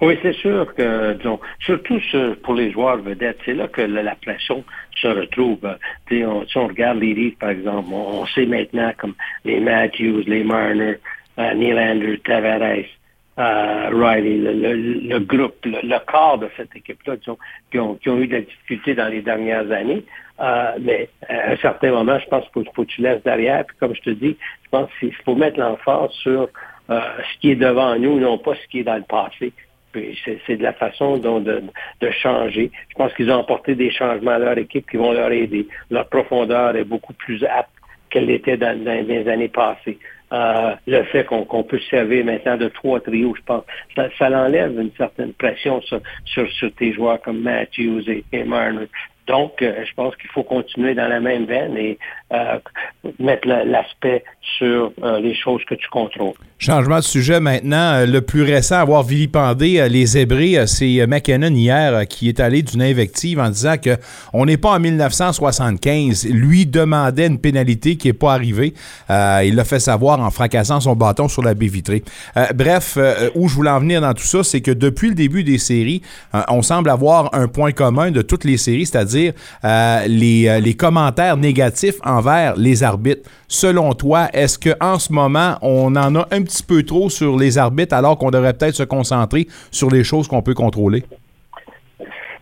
Oui, c'est sûr que, disons, surtout pour les joueurs vedettes, c'est là que la, pression se retrouve. On, si on regarde les livres, par exemple, on, sait maintenant comme les Matthews, les Marner, euh, Nylander, Tavares, euh, Riley, le, groupe, le, corps de cette équipe-là, qui ont, qui ont eu de la difficulté dans les dernières années. Euh, mais à un certain moment, je pense qu'il faut, que tu laisses derrière. Puis comme je te dis, je pense qu'il faut mettre l'emphase sur euh, ce qui est devant nous, non pas ce qui est dans le passé. C'est de la façon dont de, de changer. Je pense qu'ils ont apporté des changements à leur équipe qui vont leur aider. Leur profondeur est beaucoup plus apte qu'elle l'était dans, les années passées. Euh, le fait qu'on peut se servir maintenant de trois trios, je pense, ça, ça enlève une certaine pression sur, sur, sur tes joueurs comme Matthews et, et Marner. Donc, euh, je pense qu'il faut continuer dans la même veine et euh, mettre l'aspect sur euh, les choses que tu contrôles. Changement de sujet maintenant. Le plus récent à avoir vilipendé les zébrés, c'est McKinnon hier qui est allé d'une invective en disant que on n'est pas en 1975. Lui demandait une pénalité qui n'est pas arrivée. il l'a fait savoir en fracassant son bâton sur la baie vitrée. bref, où je voulais en venir dans tout ça, c'est que depuis le début des séries, on semble avoir un point commun de toutes les séries, c'est-à-dire euh, les, euh, les, commentaires négatifs envers les arbitres. Selon toi, est-ce qu'en ce moment, on en a un petit peu trop sur les arbitres alors qu'on devrait peut-être se concentrer sur les choses qu'on peut contrôler?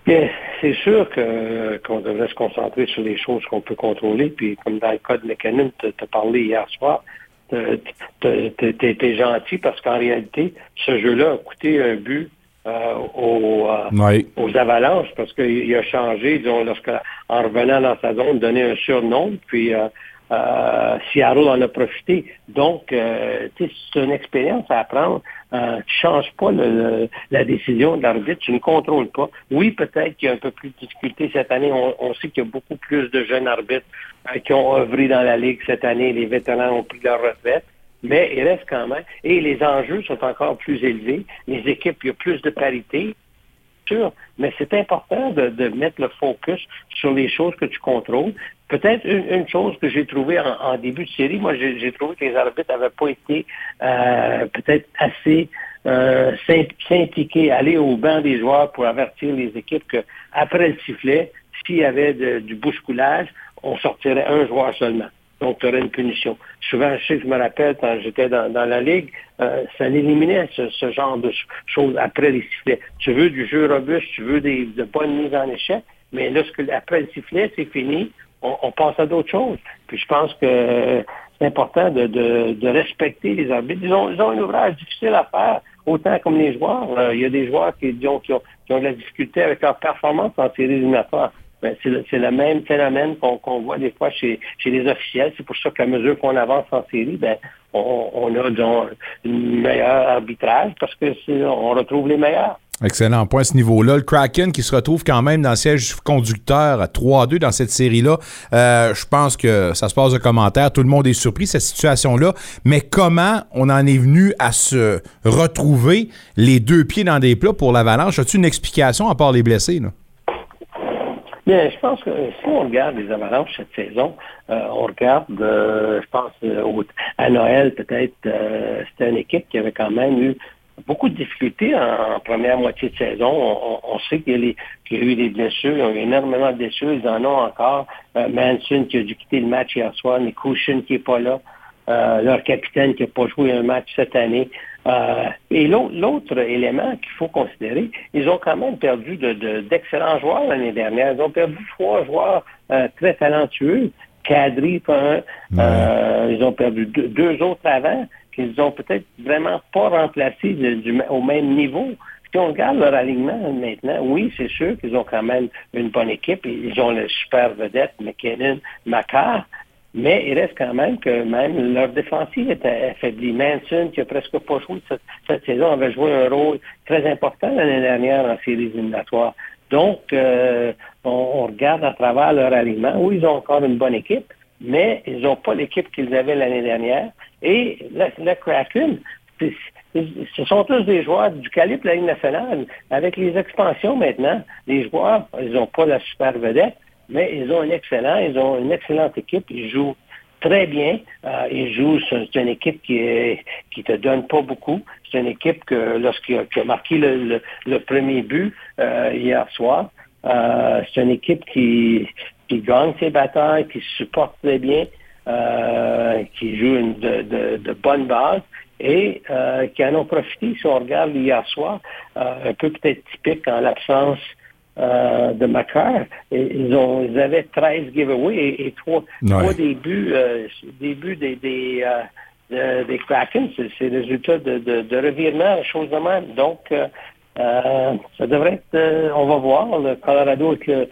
Bien, c'est sûr que, qu'on devrait se concentrer sur les choses qu'on peut contrôler. Puis, comme dans le cas de McKinnon, tu as parlé hier soir, t'es gentil parce qu'en réalité, ce jeu-là a coûté un but euh, aux, euh, aux, avalanches parce qu'il a changé, disons, lorsque, en revenant dans sa zone, donné un surnom, puis euh, euh, Seattle en a profité. Donc, euh, c'est une expérience à apprendre. Euh, tu changes pas le, la décision de l'arbitre, tu ne contrôles pas. Oui, peut-être qu'il y a un peu plus de difficulté cette année. On, on sait qu'il y a beaucoup plus de jeunes arbitres qui ont œuvré dans la Ligue cette année. Les vétérans ont pris leur retraite mais il reste quand même. Et les enjeux sont encore plus élevés. Les équipes, il y a plus de parité, sûr, mais c'est important de, mettre le focus sur les choses que tu contrôles. Peut-être une, chose que j'ai trouvée en, début de série, moi j'ai trouvé que les arbitres n'avaient pas été euh, peut-être assez euh, aller au banc des joueurs pour avertir les équipes qu'après le sifflet, s'il y avait du bousculage, on sortirait un joueur seulement donc tu aurais une punition. Souvent, je sais je me rappelle quand j'étais dans, la ligue, euh, ça éliminait ce, genre de choses après les sifflets. Tu veux du jeu robuste, tu veux des, de bonnes mises en échec, mais lorsque après le sifflet, c'est fini, on, passe à d'autres choses. Puis je pense que c'est important de, de, respecter les arbitres. Ils ont, ils ont un ouvrage difficile à faire, autant comme les joueurs. Euh, il y a des joueurs qui, qui, ont, qui, ont, de la difficulté avec leur performance en série éliminatoire. Ben, c'est le, même phénomène qu'on voit des fois chez, les officiels. C'est pour ça qu'à mesure qu'on avance en série, ben, on, a un meilleur arbitrage parce que on retrouve les meilleurs. Excellent point à ce niveau-là. Le Kraken qui se retrouve quand même dans le siège conducteur à 3-2 dans cette série-là. Euh, je pense que ça se passe de commentaires. Tout le monde est surpris, cette situation-là. Mais comment on en est venu à se retrouver les deux pieds dans des plats pour l'avalanche? As-tu une explication à part les blessés? Là? Bien, je pense que si on regarde les avalanches cette saison, euh, on regarde, euh, je pense, euh, à Noël peut-être, c'était une équipe qui avait quand même eu beaucoup de difficultés en, première moitié de saison. On, sait qu'il y, a eu des blessures, ils ont eu énormément de blessures, ils en ont encore. Manson qui a dû quitter le match hier soir, Nikushin qui n'est pas là. Euh, leur capitaine qui n'a pas joué un match cette année. Euh, et l'autre élément qu'il faut considérer, ils ont quand même perdu d'excellents joueurs l'année dernière. Ils ont perdu trois joueurs euh, très talentueux. Kadri, un, ils ont perdu deux, autres avant, qu'ils ont peut-être vraiment pas remplacé au même niveau. Si on regarde leur alignement maintenant, oui, c'est sûr qu'ils ont quand même une bonne équipe. Ils ont le super vedette, McKinnon, Macar, mais il reste quand même que même leur défensive était affaiblie. Manson, qui a presque pas joué cette, saison, avait joué un rôle très important l'année dernière en séries éliminatoires. Donc, euh, on, regarde à travers leur aliment. Oui, ils ont encore une bonne équipe, mais ils n'ont pas l'équipe qu'ils avaient l'année dernière. Et le, Kraken, ce sont tous des joueurs du calibre de la Ligue nationale. Avec les expansions maintenant, les joueurs, ils n'ont pas la super vedette, mais ils ont un excellent, ils ont une excellente équipe, ils jouent très bien. Euh, ils jouent, c'est une équipe qui est, qui te donne pas beaucoup. C'est une équipe que lorsqu'il a, marqué le, le, premier but euh, hier soir, euh, c'est une équipe qui, qui gagne ses batailles, qui se supporte très bien, euh, qui joue une, de, de, de bonnes bases et euh, qui en ont profité, si on regarde hier soir, un peu peut-être typique en l'absence euh, de Macar. Ils, ont, ils avaient 13 giveaways et, et trois, trois débuts, euh, débuts des, des, euh, des Kraken. C'est le résultat de, de, de revirement, chose de même. Donc, euh, ça devrait être, euh, on va voir, le Colorado avec le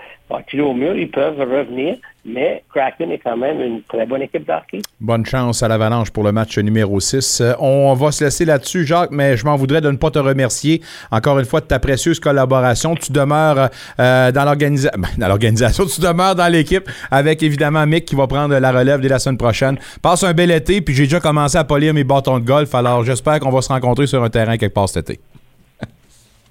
tiré au mur, ils peuvent revenir, mais Kraken est quand même une très bonne équipe d'hockey. Bonne chance à l'Avalanche pour le match numéro 6. Euh, on va se laisser là-dessus, Jacques, mais je m'en voudrais de ne pas te remercier encore une fois de ta précieuse collaboration. Tu demeures euh, dans l'organisation, dans l'organisation, tu demeures dans l'équipe avec évidemment Mick qui va prendre la relève dès la semaine prochaine. Passe un bel été, puis j'ai déjà commencé à polir mes bâtons de golf, alors j'espère qu'on va se rencontrer sur un terrain quelque part cet été.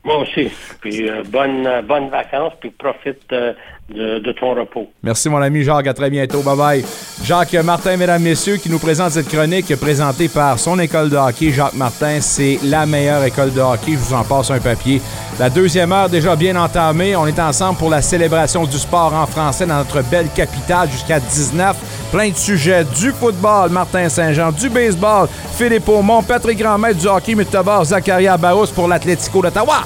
Moi aussi. Puis euh, bonnes bonne vacances, puis profite euh, de, de, repos. Merci mon ami Jacques, à très bientôt. Bye bye. Jacques Martin, mesdames, messieurs, qui nous présente cette chronique présentée par son école de hockey. Jacques Martin, c'est la meilleure école de hockey. Je vous en passe un papier. La deuxième heure déjà bien entamée. On est ensemble pour la célébration du sport en français dans notre belle capitale jusqu'à 19. Plein de sujets du football, Martin Saint-Jean, du baseball, Philippe Aumont, Patrick Grandmaître du hockey, Mutabar, Zacharia Baous pour l'Atlético d'Ottawa.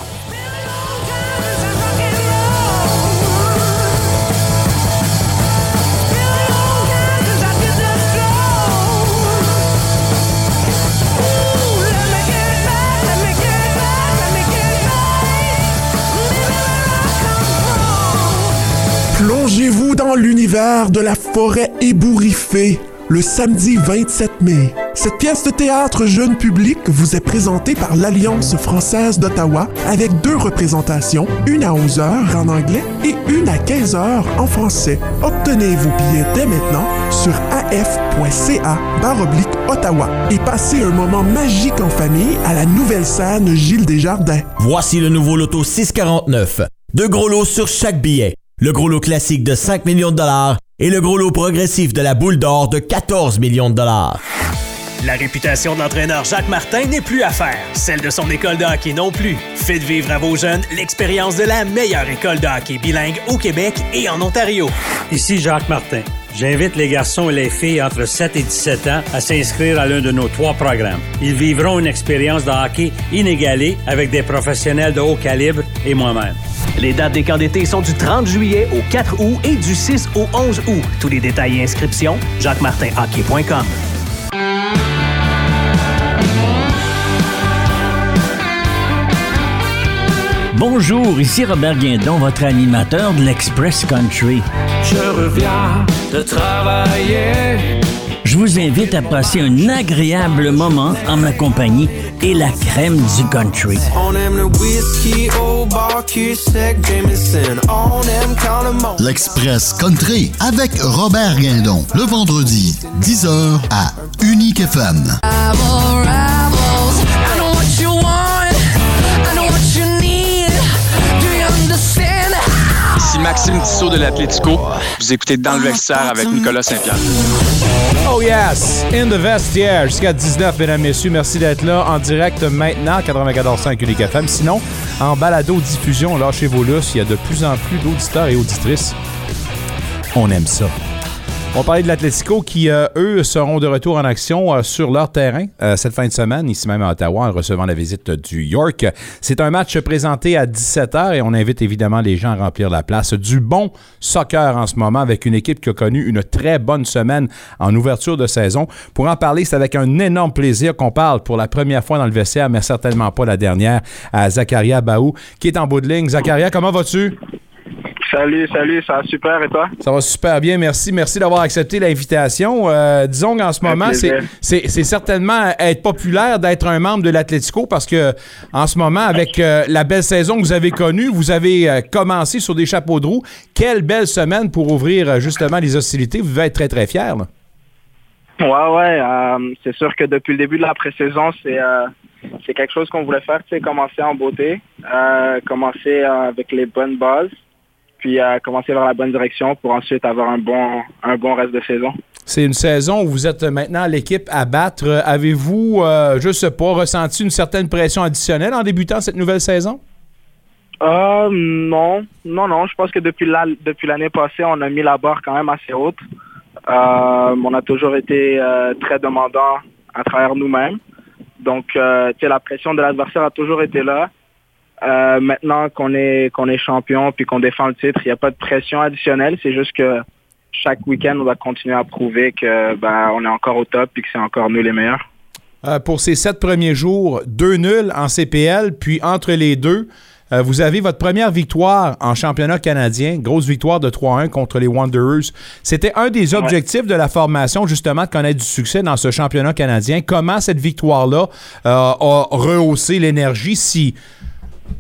Plongez-vous dans l'univers de la forêt ébouriffée le samedi 27 mai. Cette pièce de théâtre jeune public vous est présentée par l'Alliance française d'Ottawa avec deux représentations, une à 11h en anglais et une à 15h en français. Obtenez vos billets dès maintenant sur af.ca oblique Ottawa et passez un moment magique en famille à la nouvelle scène Gilles Desjardins. Voici le nouveau loto 649. Deux gros lots sur chaque billet. Le gros lot classique de 5 millions de dollars et le gros lot progressif de la boule d'or de 14 millions de dollars. La réputation de l'entraîneur Jacques Martin n'est plus à faire, celle de son école de hockey non plus. Faites vivre à vos jeunes l'expérience de la meilleure école de hockey bilingue au Québec et en Ontario. Ici Jacques Martin. J'invite les garçons et les filles entre 7 et 17 ans à s'inscrire à l'un de nos trois programmes. Ils vivront une expérience de hockey inégalée avec des professionnels de haut calibre et moi-même. Les dates des camps d'été sont du 30 juillet au 4 août et du 6 au 11 août. Tous les détails et inscriptions, jacquemartinhockey.com. Bonjour, ici Robert Guindon, votre animateur de l'Express Country. Je reviens de travailler. Je vous invite à passer un agréable moment en ma compagnie et la crème du country. L'Express Country avec Robert Guindon. Le vendredi, 10h à Unique FM. Maxime Tissot de l'Atlético. Vous écoutez Dans le vestiaire avec Nicolas Saint-Pierre. Oh yes! In the vestiaire jusqu'à 19, mesdames, messieurs. Merci d'être là en direct maintenant, 94.5 Unique FM. Sinon, en balado-diffusion, lâchez vos lusses. Il y a de plus en plus d'auditeurs et auditrices. On aime ça. On parlait de l'Atlético qui, euh, eux, seront de retour en action euh, sur leur terrain euh, cette fin de semaine, ici même à Ottawa, en recevant la visite du York. C'est un match présenté à 17h et on invite évidemment les gens à remplir la place. Du bon soccer en ce moment avec une équipe qui a connu une très bonne semaine en ouverture de saison. Pour en parler, c'est avec un énorme plaisir qu'on parle pour la première fois dans le vestiaire, mais certainement pas la dernière, à Zakaria Baou, qui est en bout de ligne. Zakaria, comment vas-tu? Salut, salut, ça va super et toi? Ça va super bien, merci. Merci d'avoir accepté l'invitation. Euh, disons qu'en ce moment, c'est certainement être populaire d'être un membre de l'Atlético parce que en ce moment, avec euh, la belle saison que vous avez connue, vous avez euh, commencé sur des chapeaux de roue. Quelle belle semaine pour ouvrir justement les hostilités. Vous devez être très, très fiers. Là. Ouais, ouais. c'est sûr que depuis le début de la pré-saison, c'est c'est quelque chose qu'on voulait faire, tu sais, commencer en beauté, commencer avec les bonnes bases puis à commencer vers la bonne direction pour ensuite avoir un bon, un bon reste de saison. C'est une saison où vous êtes maintenant l'équipe à battre. Avez-vous, euh, je ne sais pas, ressenti une certaine pression additionnelle en débutant cette nouvelle saison? Euh, non, non, non. Je pense que depuis depuis l'année passée, on a mis la barre quand même assez haute. Euh, on a toujours été euh, très demandant à travers nous-mêmes. Donc, la pression de l'adversaire a toujours été là. Euh, maintenant qu'on est qu'on est champion puis qu'on défend le titre, il n'y a pas de pression additionnelle. C'est juste que chaque week-end, on va continuer à prouver que ben, on est encore au top et que c'est encore nous les meilleurs. Euh, pour ces sept premiers jours, deux nuls en CPL, puis entre les deux, euh, vous avez votre première victoire en championnat canadien, grosse victoire de 3-1 contre les Wanderers. C'était un des objectifs de la formation, justement, de connaître du succès dans ce championnat canadien. Comment cette victoire-là euh, a rehaussé l'énergie si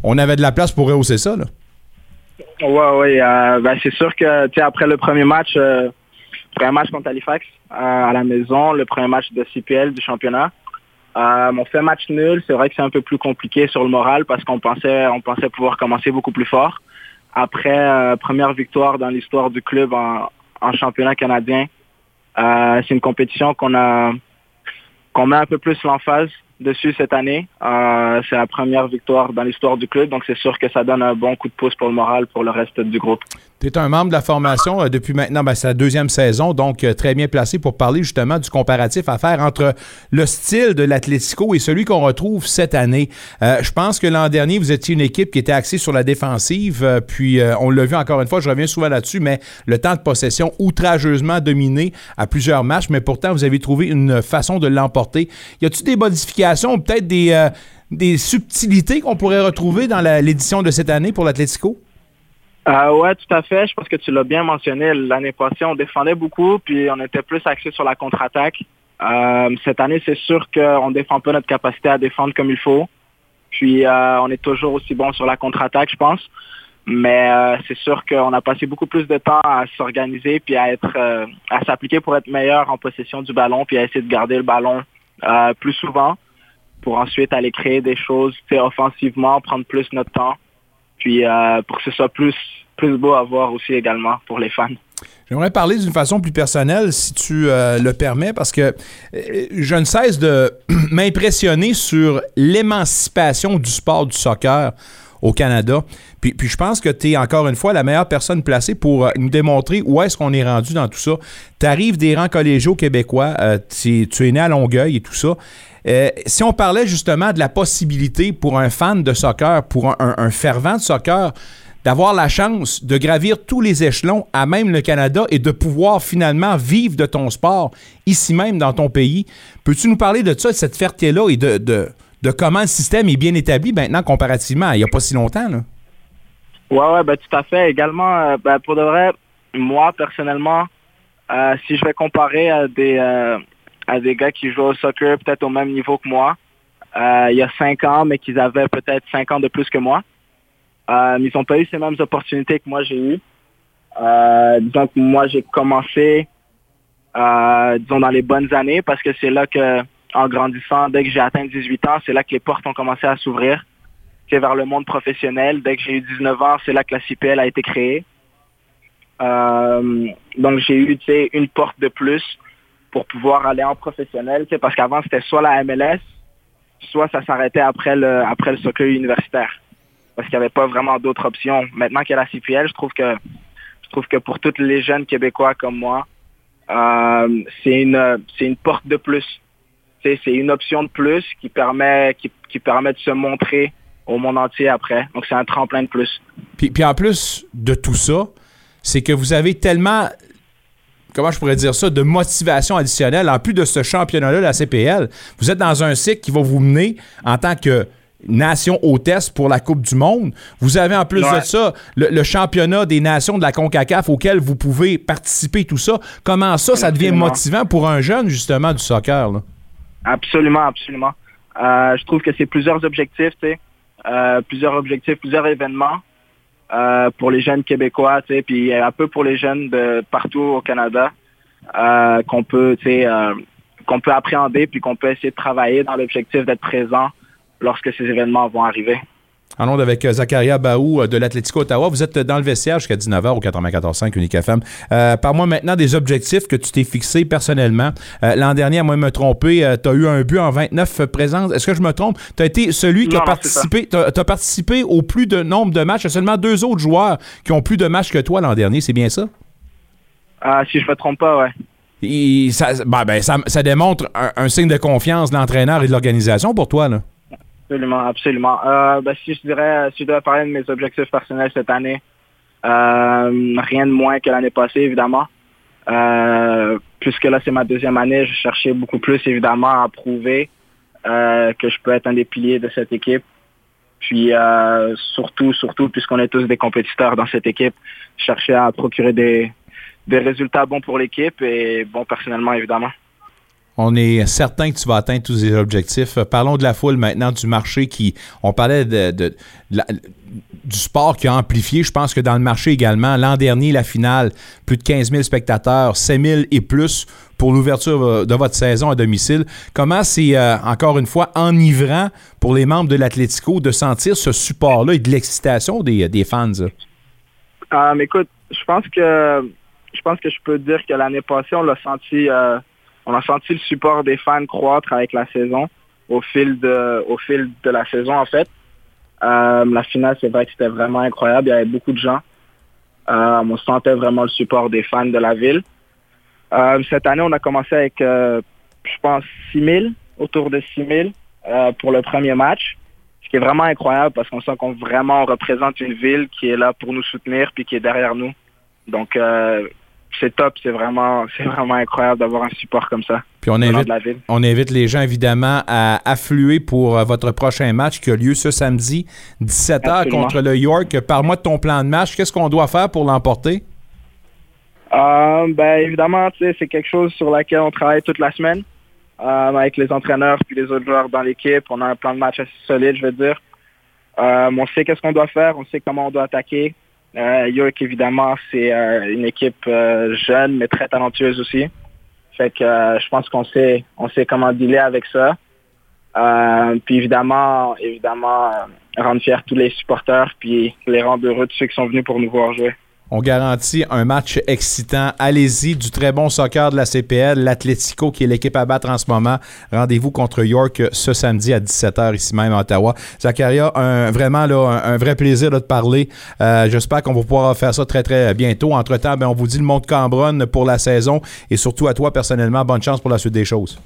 on avait de la place pour rehausser ça? Là? Ouais, ouais. ben, c'est sûr que après le premier match, le premier match contre Halifax à la maison, le premier match de CPL du championnat, euh, on fait match nul. C'est vrai que c'est un peu plus compliqué sur le moral parce qu'on pensait, on pensait pouvoir commencer beaucoup plus fort. Après, euh, première victoire dans l'histoire du club en, championnat canadien. Euh, c'est une compétition qu'on a, qu'on met un peu plus l'emphase dessus cette année. Euh, c'est la première victoire dans l'histoire du club, donc c'est sûr que ça donne un bon coup de pouce pour le moral pour le reste du groupe. Tu es un membre de la formation euh, depuis maintenant, ben, la deuxième saison, donc euh, très bien placé pour parler justement du comparatif à faire entre le style de l'Atlético et celui qu'on retrouve cette année. je pense que l'an dernier, vous étiez une équipe qui était axée sur la défensive, puis on l'a vu encore une fois, je reviens souvent là-dessus, mais le temps de possession outrageusement dominé à plusieurs matchs, mais pourtant vous avez trouvé une façon de l'emporter. Y a-t-il des modifications peut-être des, euh, des subtilités qu'on pourrait retrouver dans l'édition de cette année pour l'Atlético? Euh, oui, tout à fait. Je pense que tu l'as bien mentionné. L'année passée, on défendait beaucoup, puis on était plus axé sur la contre-attaque. Euh, cette année, c'est sûr qu'on ne défend pas notre capacité à défendre comme il faut. Puis euh, on est toujours aussi bon sur la contre-attaque, je pense. Mais c'est sûr qu'on a passé beaucoup plus de temps à s'organiser puis à être à s'appliquer pour être meilleur en possession du ballon puis à essayer de garder le ballon plus souvent pour ensuite aller créer des choses offensivement, prendre plus notre temps, puis euh, pour que ce soit plus, plus beau à voir aussi également pour les fans. J'aimerais parler d'une façon plus personnelle, si tu euh, le permets, parce que euh, je ne cesse de m'impressionner sur l'émancipation du sport du soccer au Canada. Puis, puis je pense que tu es encore une fois la meilleure personne placée pour nous démontrer où est-ce qu'on est rendu dans tout ça. Tu arrives des rangs collégiaux québécois, tu es né à Longueuil et tout ça. Euh, si on parlait justement de la possibilité pour un fan de soccer, pour un, fervent de soccer, d'avoir la chance de gravir tous les échelons à même le Canada et de pouvoir finalement vivre de ton sport ici même dans ton pays. Peux-tu nous parler de ça, de cette fierté-là et de, de, comment le système est bien établi maintenant comparativement à il n'y a pas si longtemps? Là? Ouais, ouais, ben, tout à fait. Également, euh, ben, pour de vrai, moi, personnellement, euh, si je vais comparer à des, à des gars qui jouent au soccer peut-être au même niveau que moi. Euh, il y a cinq ans, mais qu'ils avaient peut-être cinq ans de plus que moi. Euh, ils n'ont pas eu ces mêmes opportunités que moi j'ai eues. Euh, donc moi j'ai commencé, euh, disons dans les bonnes années, parce que c'est là que, en grandissant, dès que j'ai atteint 18 ans, c'est là que les portes ont commencé à s'ouvrir. C'est vers le monde professionnel. Dès que j'ai eu 19 ans, c'est là que la CPL a été créée. Euh, donc j'ai eu, une porte de plus pour pouvoir aller en professionnel, parce qu'avant c'était soit la MLS, soit ça s'arrêtait après le après le soccer universitaire, parce qu'il n'y avait pas vraiment d'autres options. Maintenant qu'il y a la CPL, je trouve que je trouve que pour tous les jeunes Québécois comme moi, euh, c'est une c'est une porte de plus. C'est une option de plus qui permet qui, qui permet de se montrer au monde entier après. Donc c'est un tremplin de plus. Puis, puis en plus de tout ça, c'est que vous avez tellement comment je pourrais dire ça, de motivation additionnelle, en plus de ce championnat-là, la CPL. Vous êtes dans un cycle qui va vous mener en tant que nation hôtesse pour la Coupe du Monde. Vous avez en plus de ça le, championnat des nations de la CONCACAF auquel vous pouvez participer, tout ça. Comment ça, ça devient motivant pour un jeune, justement, du soccer? Absolument, absolument. Euh, je trouve que c'est plusieurs objectifs, tu sais. Euh, plusieurs objectifs, plusieurs événements. Euh, pour les jeunes québécois, tu sais, puis un peu pour les jeunes de partout au Canada euh, qu'on peut, euh, qu'on peut appréhender puis qu'on peut essayer de travailler dans l'objectif d'être présent lorsque ces événements vont arriver. En ondes avec euh, Zakaria Baou euh, de l'Atlético Ottawa. Vous êtes dans le vestiaire jusqu'à 19h au 94.5 Unique FM. Euh, Par-moi maintenant des objectifs que tu t'es fixés personnellement. Euh, L'an dernier, à moi de me tromper, euh, tu as eu un but en 29 présences. Est-ce que je me trompe? Tu as été celui qui a participé, as, as participé au plus de nombre de matchs. Il y a seulement deux autres joueurs qui ont plus de matchs que toi l'an dernier. C'est bien ça? Ah, si je me trompe pas, ouais. ça, ben, ben, ça, ça, démontre un, un signe de confiance de l'entraîneur et de l'organisation pour toi, là. Absolument, absolument. Euh, ben, si je je devais parler de mes objectifs personnels cette année, euh, rien de moins que l'année passée, évidemment. Euh, puisque là, c'est ma deuxième année, je cherchais beaucoup plus, évidemment, à prouver que je peux être un des piliers de cette équipe. Puis surtout, surtout, puisqu'on est tous des compétiteurs dans cette équipe, chercher à procurer des, des résultats bons pour l'équipe et bons personnellement, évidemment. On est certain que tu vas atteindre tous ces objectifs. Euh, Parlons de la foule maintenant, du marché qui. On parlait de, du sport qui a amplifié. Je pense que dans le marché également, l'an dernier, la finale, plus de 15 000 spectateurs, 7 000 et plus pour l'ouverture de votre saison à domicile. Comment c'est, euh, encore une fois, enivrant pour les membres de l'Atlético de sentir ce support-là et de l'excitation des, fans? Euh, écoute, je pense que je pense que je peux dire que l'année passée, on l'a senti on a senti le support des fans croître avec la saison, au fil de la saison en fait. Euh, la finale, c'est vrai que c'était vraiment incroyable. Il y avait beaucoup de gens. Euh, on sentait vraiment le support des fans de la ville. Euh, cette année, on a commencé avec, je pense, 6 000, autour de 6 000 euh, pour le premier match. Ce qui est vraiment incroyable parce qu'on sent qu'on vraiment représente une ville qui est là pour nous soutenir puis qui est derrière nous. Donc, c'est top, c'est vraiment, c'est vraiment incroyable d'avoir un support comme ça. Puis on invite, de la ville. on invite les gens évidemment à affluer pour euh, votre prochain match qui a lieu ce samedi, 17h Absolument. contre le York. Parle-moi de ton plan de match. Qu'est-ce qu'on doit faire pour l'emporter? Euh, ben, évidemment, c'est quelque chose sur laquelle on travaille toute la semaine euh, avec les entraîneurs puis les autres joueurs dans l'équipe. On a un plan de match assez solide, je veux dire. Euh, on sait qu'est-ce qu'on doit faire, on sait comment on doit attaquer. Euh, York, évidemment, c'est euh, une équipe euh, jeune mais très talentueuse aussi. Fait que je pense qu'on sait, on sait comment dealer avec ça. Puis évidemment, évidemment, rendre fiers tous les supporters puis les rendre heureux de ceux qui sont venus pour nous voir jouer. On garantit un match excitant. Allez-y, du très bon soccer de la CPL, l'Atlético qui est l'équipe à battre en ce moment. Rendez-vous contre York ce samedi à 17h ici même à Ottawa. Zacharia, un, vraiment là, un, un vrai plaisir de te parler. Euh, J'espère qu'on va pouvoir faire ça très très bientôt. Entre-temps, ben, on vous dit le monde Cambronne pour la saison et surtout à toi personnellement, bonne chance pour la suite des choses.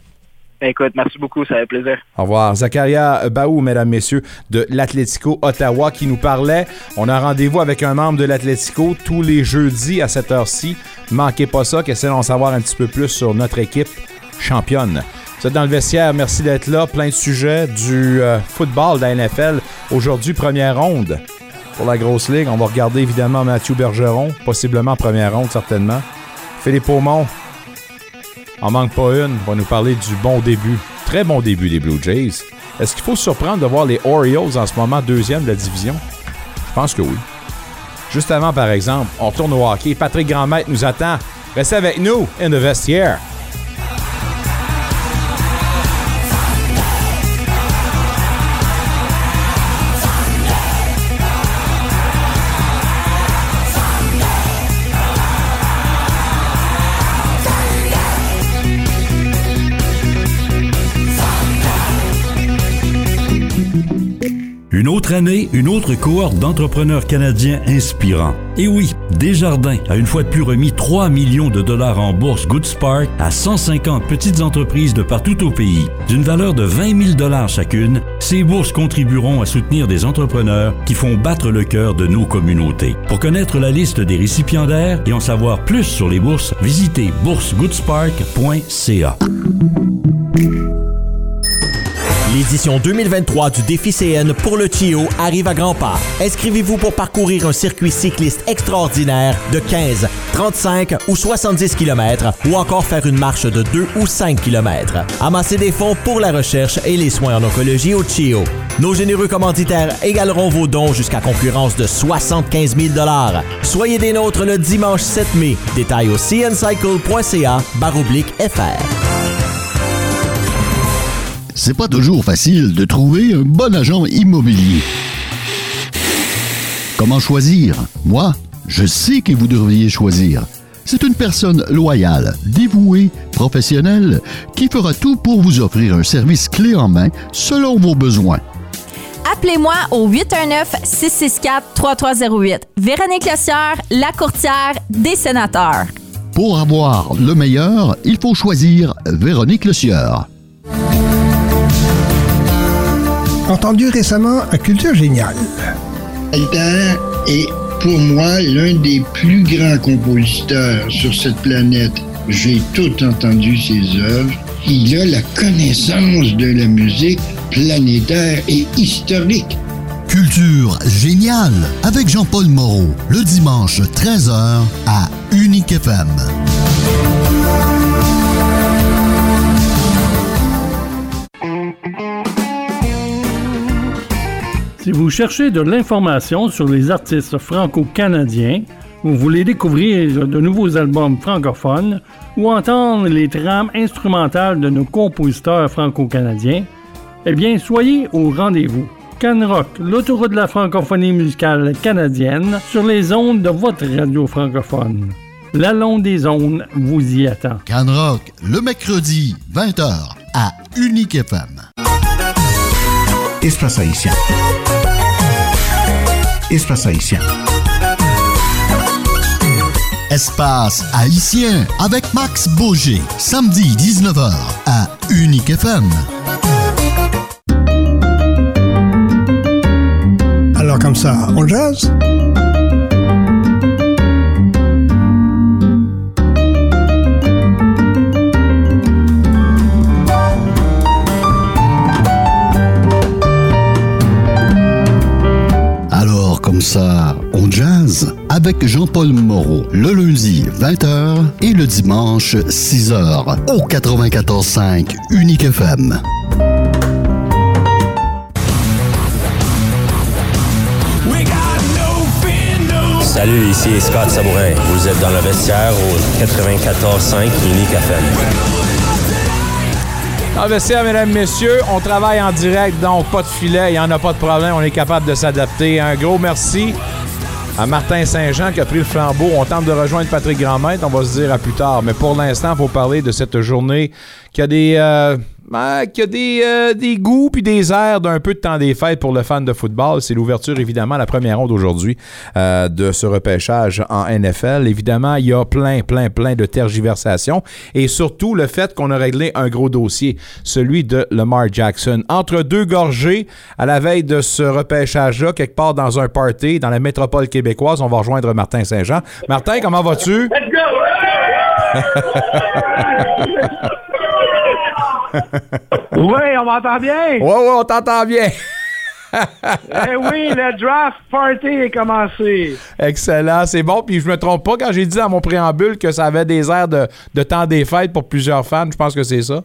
Écoute, merci beaucoup, ça fait plaisir. Au revoir. Zacharia Baou, mesdames, messieurs, de l'Atlético Ottawa qui nous parlait. On a rendez-vous avec un membre de l'Atlético tous les jeudis à cette heure-ci. Manquez pas ça, qu'essayez d'en savoir un petit peu plus sur notre équipe championne. Vous êtes dans le vestiaire, merci d'être là. Plein de sujets du euh, football de la NFL. Aujourd'hui, première ronde pour la grosse ligue. On va regarder évidemment Mathieu Bergeron, possiblement première ronde, certainement. Philippe Aumont, en manque pas une, va nous parler du bon début, très bon début des Blue Jays. Est-ce qu'il faut surprendre de voir les Orioles en ce moment deuxième de la division? Je pense que oui. Juste avant, par exemple, on retourne au hockey. Patrick Grandmaître nous attend. Restez avec nous in the vestiaire. Une autre année, une autre cohorte d'entrepreneurs canadiens inspirants. Et oui, Desjardins a une fois de plus remis 3 millions de dollars en bourse Goodspark à 150 petites entreprises de partout au pays. D'une valeur de 20 000 dollars chacune, ces bourses contribueront à soutenir des entrepreneurs qui font battre le cœur de nos communautés. Pour connaître la liste des récipiendaires et en savoir plus sur les bourses, visitez boursegoodspark.ca. L'édition 2023 du défi CN pour le Chio arrive à grands pas. Inscrivez-vous pour parcourir un circuit cycliste extraordinaire de 15, 35 ou 70 km ou encore faire une marche de 2 ou 5 km. Amassez des fonds pour la recherche et les soins en oncologie au Chio. Nos généreux commanditaires égaleront vos dons jusqu'à concurrence de 75 000 Soyez des nôtres le dimanche 7 mai. Détails au cncycle.ca baroblique FR. C'est pas toujours facile de trouver un bon agent immobilier. Comment choisir? Moi, je sais que vous devriez choisir. C'est une personne loyale, dévouée, professionnelle, qui fera tout pour vous offrir un service clé en selon vos besoins. Appelez-moi au 819-664-3308. Véronique Lossière, la courtière des sénateurs. Pour avoir le meilleur, il faut choisir Véronique Le Sieur. Entendu récemment à Culture Géniale. Alter est pour moi l'un des plus grands compositeurs sur cette planète. J'ai tout entendu ses œuvres il a la connaissance de la musique planétaire et historique. Culture géniale avec Jean-Paul Moreau, le dimanche 13h à Unique FM. Si vous cherchez de l'information sur les artistes franco-canadiens, vous voulez découvrir de nouveaux albums francophones ou entendre les trames instrumentales de nos compositeurs franco-canadiens, eh bien, soyez au rendez-vous. Canrock, l'autoroute de la francophonie musicale canadienne, sur les ondes de votre radio francophone. La longue des ondes vous y attend. Canrock, le mercredi, 20h, à Unique FM. Espace haïtien. Espace haïtien. Espace haïtien avec Max Beaugé, samedi 19h à Unique FM. Alors comme ça, on jase? Comme ça, on jazz avec Jean-Paul Moreau le lundi 20h et le dimanche 6h au 94.5 Unique FM. Salut, ici Scott Sabourin. Vous êtes dans le vestiaire au 94.5 Unique FM. Le vestiaire, mesdames, messieurs, on travaille en direct, donc pas de filet, il n'y en a pas de problème, on est capable de s'adapter. Un gros merci à Martin Saint-Jean qui a pris le flambeau. On tente de rejoindre Patrick Grandmaître, on va se dire à plus tard. Mais pour l'instant, il faut parler de cette journée qui a des... euh, ben, qui a des, euh, des goûts puis des airs d'un peu de temps des fêtes pour le fan de football. C'est l'ouverture, évidemment, la première ronde aujourd'hui euh, de ce repêchage en NFL. Évidemment, il y a plein, plein, plein de tergiversations et surtout le fait qu'on a réglé un gros dossier, celui de Lamar Jackson. Entre deux gorgées, à la veille de ce repêchage-là, quelque part dans un party dans la métropole québécoise, on va rejoindre Martin Saint-Jean. Martin, comment vas-tu? Let's go! oui, on m'entend bien? Ouais, ouais, on t'entend bien. eh oui, le draft party est commencé. Excellent, c'est bon. Puis je me trompe pas quand j'ai dit dans mon préambule que ça avait des airs de, de temps des fêtes pour plusieurs fans. Je pense que c'est ça.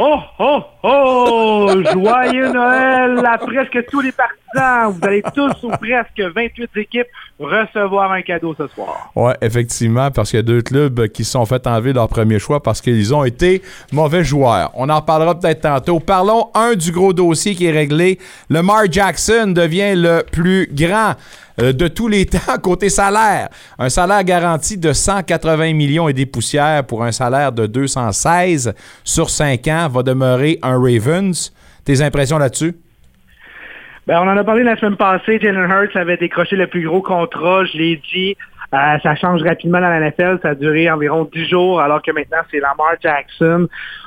Oh, oh, oh! Joyeux Noël à presque tous les partisans. Vous allez tous ou presque 28 équipes recevoir un cadeau ce soir. Oui, effectivement, parce qu'il y a deux clubs qui se sont fait enlever leur premier choix parce qu'ils ont été mauvais joueurs. On en reparlera peut-être tantôt. Parlons, un, du gros dossier qui est réglé. Lamar Jackson devient le plus grand de tous les temps côté salaire. Un salaire garanti de 180 millions et des poussières pour un salaire de 216 sur 5 ans va demeurer un Ravens. Tes impressions là-dessus? Ben, on en a parlé la semaine passée. Jalen Hurts avait décroché le plus gros contrat. Je l'ai dit. Euh, ça change rapidement dans la NFL. Ça a duré environ 10 jours, alors que maintenant, c'est Lamar Jackson.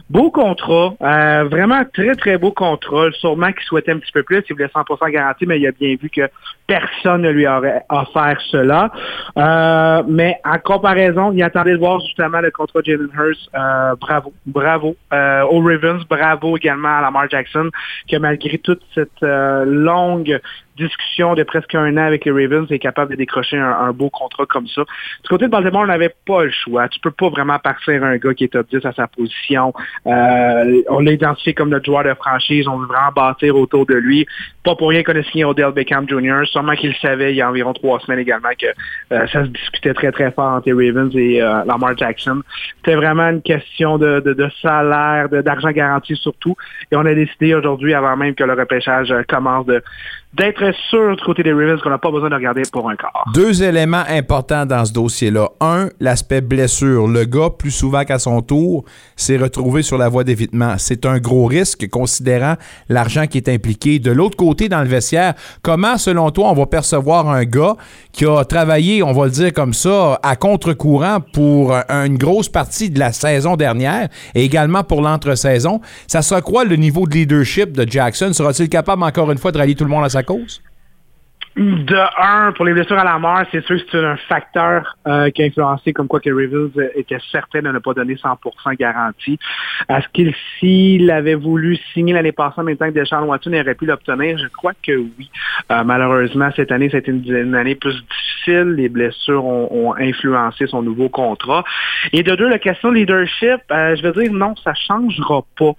Beau contrat. euh, vraiment très, très beau contrat. Sûrement qu'il souhaitait un petit peu plus. Il voulait 100% garanti, mais il a bien vu que personne ne lui aurait offert cela. Euh, mais en comparaison, il attendait de voir justement le contrat de Jalen Hurts. Euh, bravo. Bravo. Aux Ravens. Bravo également à Lamar Jackson, que malgré toute cette longue discussion de presque un an avec les Ravens est capable de décrocher un, beau contrat comme ça. Du côté de Baltimore, on n'avait pas le choix. Tu peux pas vraiment partir un gars qui est top 10 à sa position. Euh, on l'a identifié comme notre joueur de franchise. On veut vraiment bâtir autour de lui. Pas pour rien qu'on a signé Odell Beckham Jr. Sûrement qu'il savait il y a environ trois semaines également que euh, ça se discutait très très fort entre les Ravens et euh, Lamar Jackson. C'était vraiment une question de, de, salaire, d'argent garanti surtout. Et on a décidé aujourd'hui, avant même que le repêchage commence, de d'être sûr du côté des Ravens qu'on n'a pas besoin de regarder pour un quart. Deux éléments importants dans ce dossier-là. Un, l'aspect blessure. Le gars, plus souvent qu'à son tour, s'est retrouvé sur la voie d'évitement. C'est un gros risque, considérant l'argent qui est impliqué. De l'autre côté, dans le vestiaire, comment, selon toi, on va percevoir un gars qui a travaillé, on va le dire comme ça, à contre-courant pour un- une grosse partie de la saison dernière et également pour l'entre-saison? Ça sera quoi le niveau de leadership de Jackson? Sera-t-il capable, encore une fois, de rallier tout le monde à sa cause? De un, pour les blessures à la mort, c'est sûr que c'est un facteur euh, qui a influencé comme quoi que Rivers était certain de ne pas donner 100% garantie. Est-ce qu'il, s'il avait voulu signer l'année passée en même temps que Deshaun Watson, il aurait pu l'obtenir? Je crois que oui. Euh, malheureusement, cette année, c'était une, une, année plus difficile. Les blessures ont, influencé son nouveau contrat. Et de deux, la question de leadership, euh, je veux dire, non, ça changera pas.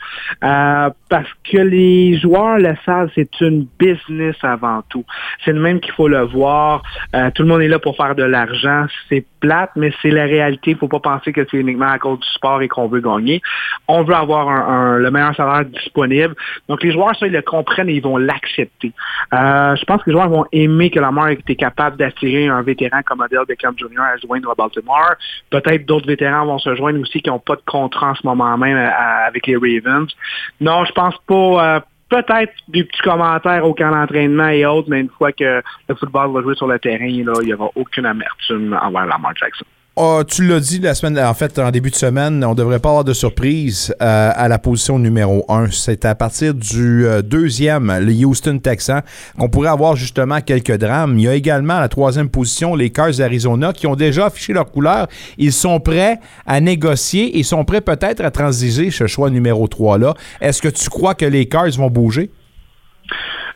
Euh, parce que les joueurs le savent, c'est une business avant tout. C'est même qu'il faut le voir. Euh, tout le monde est là pour faire de l'argent. C'est plate, mais c'est la réalité. Il faut pas penser que c'est uniquement à cause du sport et qu'on veut gagner. On veut avoir le meilleur salaire disponible. Donc, les joueurs, ça, ils le comprennent et ils vont l'accepter. Euh, je pense que les joueurs vont aimer que la mort ait été capable d'attirer un vétéran comme Odell Beckham Jr. à se joindre à Baltimore. Peut-être d'autres vétérans vont se joindre aussi qui n'ont pas de contrat en ce moment même à, avec les Ravens. Non, je pense pas... Euh, peut-être des petits commentaires au camp d'entraînement et autres, mais une fois que le football va jouer sur le terrain, là, il n'y aura aucune amertume envers Lamar Jackson. Oh, tu l'as dit la semaine, en fait, en début de semaine, on devrait pas avoir de surprise euh, à la position numéro 1. C'est à partir du euh, deuxième, le Houston Texans, qu'on pourrait avoir justement quelques drames. Il y a également à la troisième position les Cars d'Arizona qui ont déjà affiché leur couleur. Ils sont prêts à négocier et sont prêts peut-être à transiger ce choix numéro 3-là. Est-ce que tu crois que les Cars vont bouger?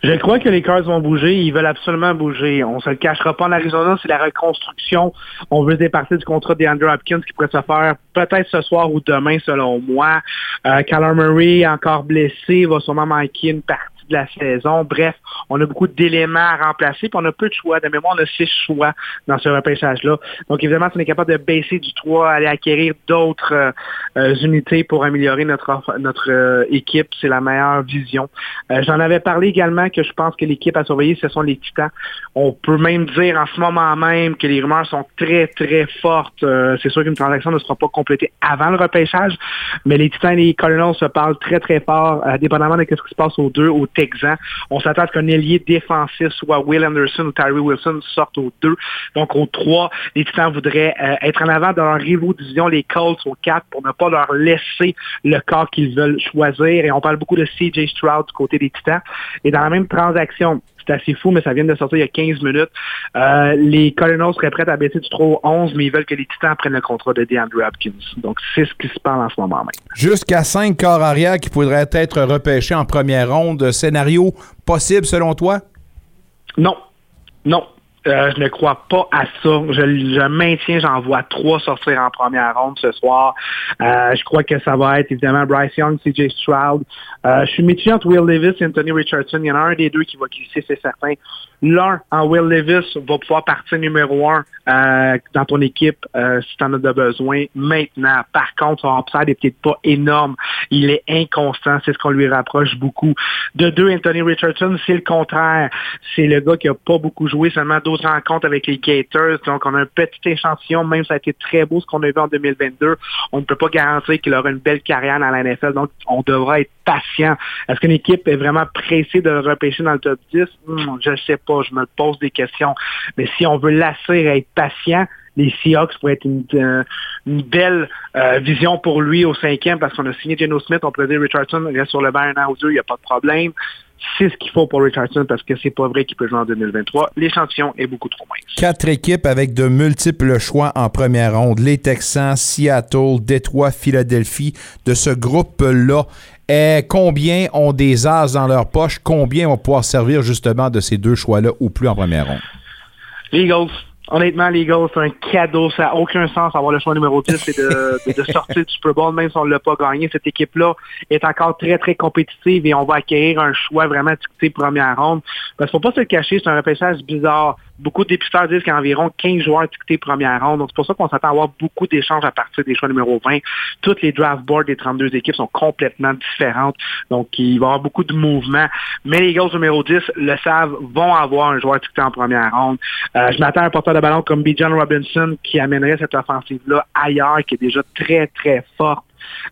Je crois que les Cards vont bouger. Ils veulent absolument bouger. On se le cachera pas en Arizona, c'est la reconstruction. On veut se départir du contrat d'Andrew Hopkins qui pourrait se faire peut-être ce soir ou demain, selon moi. Euh, Murray, encore blessé, va sûrement manquer une partie de la saison. Bref, on a beaucoup d'éléments à remplacer, puis on a peu de choix. De mémoire, on a six choix dans ce repêchage-là. Donc, évidemment, si on est capable de baisser du 3, aller acquérir d'autres euh, unités pour améliorer notre, notre euh, équipe, c'est la meilleure vision. Euh, J'en avais parlé également que je pense que l'équipe à surveiller, ce sont les Titans. On peut même dire en ce moment même que les rumeurs sont très, très fortes. C'est sûr qu'une transaction ne sera pas complétée avant le repêchage, mais les Titans et les Cardinals se parlent très, très fort, dépendamment de ce qui se passe aux deux, aux Texans. On s'attend à ce qu'un ailier défensif, soit Will Anderson ou Tyree Wilson, sorte aux deux. Donc, aux trois, les Titans voudraient euh, être en avant dans leur rivaux division, les Colts aux quatre, pour ne pas leur laisser le corps qu'ils veulent choisir. Et on parle beaucoup de CJ Stroud du côté des Titans. Et dans la même transaction, c'est assez fou, mais ça vient de sortir il y a 15 minutes. Euh, les Cardinals seraient prêts à baisser du 3 au 11, mais ils veulent que les Titans prennent le contrat de DeAndre Hopkins. Donc, c'est ce qui se parle en ce moment même. Jusqu'à 5 corps arrière qui pourraient être repêchés en première ronde. Scénario possible selon toi? Non. Non. Euh, je ne crois pas à ça. Je, maintiens, j'en vois trois sortir en première ronde ce soir. Euh, je crois que ça va être évidemment Bryce Young, CJ Stroud. Euh, je suis métier entre Will Davis et Anthony Richardson. Il y en a un des deux qui va glisser, c'est certain. L'un, en Will Davis, va pouvoir partir numéro un dans ton équipe si tu en as de besoin maintenant. Par contre, son upside n'est peut-être pas énorme. Il est inconstant, c'est ce qu'on lui rapproche beaucoup. De deux, Anthony Richardson, c'est le contraire. C'est le gars qui a pas beaucoup joué, seulement 12 rencontres avec les Gators. Donc, on a un petit échantillon, même ça a été très beau ce qu'on a vu en 2022. On ne peut pas garantir qu'il aura une belle carrière dans la NFL, donc on devra être patient. Est-ce qu'une équipe est vraiment pressée de repêcher dans le top 10? Hmm, je ne sais pas, je me pose des questions. Mais si on veut lasser et être patient, les Seahawks pourraient être une, euh, belle euh, vision pour lui au cinquième parce qu'on a signé Geno Smith, on pourrait dire Richardson reste sur le banc un an ou deux, il n'y a pas de problème. C'est ce qu'il faut pour Richardson parce que c'est pas vrai qu'il peut jouer en 2023. L'échantillon est beaucoup trop mince. Quatre équipes avec de multiples choix en première ronde. Les Texans, Seattle, Détroit, Philadelphie. De ce groupe-là, et combien ont des as dans leur poche? Combien vont pouvoir servir justement de ces deux choix-là ou plus en première ronde? Les Eagles. Honnêtement, les Eagles, c'est un cadeau. Ça n'a aucun sens d'avoir le choix numéro 10 et de, de, sortir du Super Bowl, même si on ne l'a pas gagné. Cette équipe-là est encore très, très compétitive et on va acquérir un choix vraiment dicté première ronde. Parce qu'il ne faut pas se le cacher, c'est un repêchage bizarre. Beaucoup de dépisteurs disent qu'il y a environ 15 joueurs dictés première ronde. Donc, c'est pour ça qu'on s'attend à avoir beaucoup d'échanges à partir des choix numéro 20. Toutes les draft boards des 32 équipes sont complètement différentes. Donc, il va y avoir beaucoup de mouvements. Mais les Eagles numéro 10 le savent, vont avoir un joueur dicté en première ronde. Euh, je m'attends à un porteur de ballon comme B. John Robinson qui amènerait cette offensive-là ailleurs, qui est déjà très, très forte.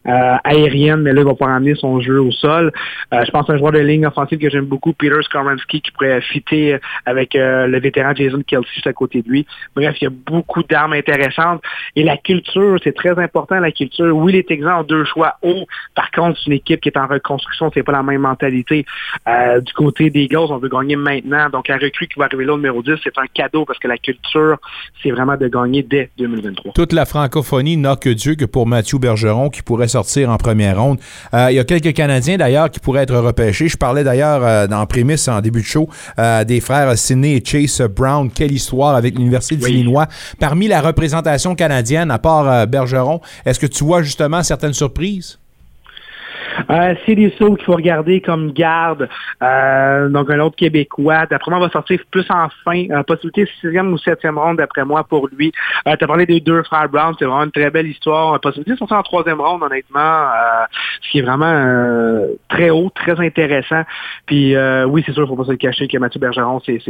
Euh, aérienne, mais là, il va pas ramener son jeu au sol. Euh, je pense à un joueur de ligne offensive que j'aime beaucoup, Peter Skoransky, qui pourrait fitter avec euh, le vétéran Jason Kelsey juste à côté de lui. Bref, il y a beaucoup d'armes intéressantes. Et la culture, c'est très important, la culture. Oui, les Texans ont deux choix hauts. Par contre, c'est une équipe qui est en reconstruction, c'est pas la même mentalité. Euh, du côté des Eagles, on veut gagner maintenant. Donc, la recrue qui va arriver là au numéro 10, c'est un cadeau parce que la culture, c'est vraiment de gagner dès 2023. Toute la francophonie n'a que Dieu que pour Mathieu Bergeron qui pourrait sortir en première ronde. Euh, il y a quelques Canadiens d'ailleurs qui pourraient être repêchés. Je parlais d'ailleurs euh, dans prémisse en début de show euh, des frères Sidney et Chase Brown. Quelle histoire avec l'Université d'Illinois. Parmi la représentation canadienne, à part euh, Bergeron, est-ce que tu vois justement certaines surprises? Euh, c'est des sauts qu'il faut regarder comme garde. Euh, donc, un autre Québécois. D'après moi, va sortir plus en fin. Euh, possibilité sixième ou septième ronde, d'après moi, pour lui. Euh, tu as parlé des deux frères Brown. C'est vraiment une très belle histoire. Possibilité de sortir en troisième ronde, honnêtement. Euh, ce qui est vraiment très haut, très intéressant. Puis, oui, c'est sûr, il faut pas se le cacher que Mathieu Bergeron, c'est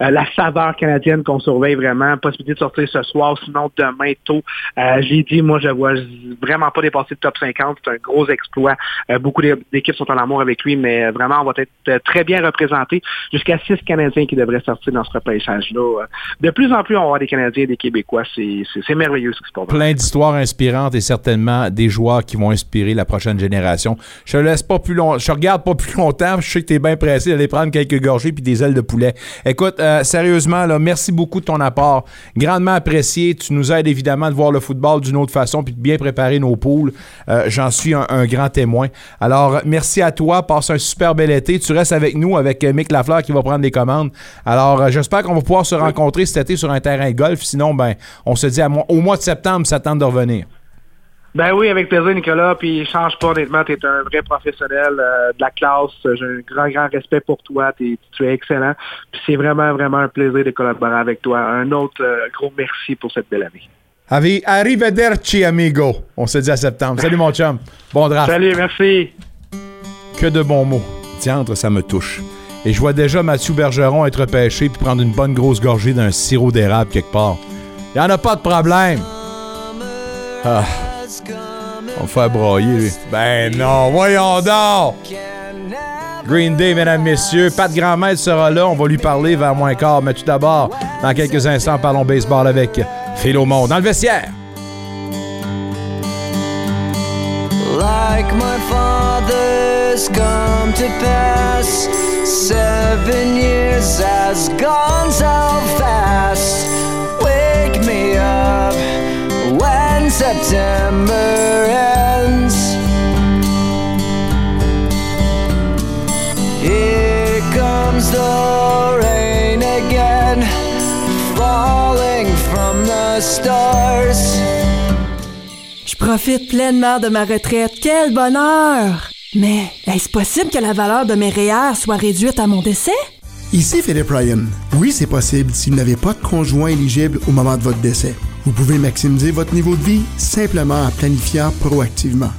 la saveur canadienne qu'on surveille vraiment. Possibilité de sortir ce soir, sinon demain tôt. J'ai dit, moi, je vois vraiment pas dépasser le top 50. C'est un gros exploit. Euh, beaucoup d'é- d'équipes sont en amour avec lui, mais euh, vraiment, on va être euh, très bien représenté. Jusqu'à six Canadiens qui devraient sortir dans ce repêchage-là. De plus en plus, on va avoir des Canadiens et des Québécois. C'est merveilleux ce qui se passe. Plein d'histoires inspirantes et certainement des joueurs qui vont inspirer la prochaine génération. Je te laisse pas plus long, je regarde pas plus longtemps. Je sais que tu es bien pressé d'aller prendre quelques gorgées puis des ailes de poulet. Écoute, sérieusement, merci beaucoup de ton apport. Grandement apprécié. Tu nous aides évidemment de voir le football d'une autre façon puis de bien préparer nos poules. J'en suis un, un grand Alors, merci à toi. Passe un super bel été. Tu restes avec nous, avec euh, Mick Lafleur qui va prendre les commandes. Alors, euh, j'espère qu'on va pouvoir se rencontrer cet été sur un terrain golf. Sinon, ben, on se dit à au mois de septembre, ça tente de revenir. Ben oui, avec plaisir, Nicolas. Puis change pas, honnêtement, tu es un vrai professionnel euh, de la classe. J'ai un grand, grand respect pour toi. Tu es excellent. Puis c'est vraiment, vraiment un plaisir de collaborer avec toi. Un autre gros merci pour cette belle année. Arrivederci, amigo. On se dit à septembre. Salut, mon chum. Bon draft. Salut, merci. Que de bons mots. Diantre, ça me touche. Et je vois déjà Mathieu Bergeron être pêché puis prendre une bonne grosse gorgée d'un sirop d'érable quelque part. Il en a pas de problème. Ah. On va faire broyer, lui. Ben non, voyons donc! Green Day, mesdames, messieurs. Pat Grandmaître sera là. On va lui parler vers moins quart. Mais tout d'abord, dans quelques instants, parlons baseball avec Philo Monde. Dans le vestiaire. Like my father's come to pass, seven years has gone so fast. Wake me up when September ends. Comes the rain again, falling from the stars. Je profite pleinement de ma retraite. Quel bonheur! Mais est-ce possible que la valeur de mes REER soit réduite à mon décès? Ici Philip Ryan. Oui, c'est possible si vous n'avez pas de conjoint éligible au moment de votre décès. Vous pouvez maximiser votre niveau de vie simplement en planifiant proactivement.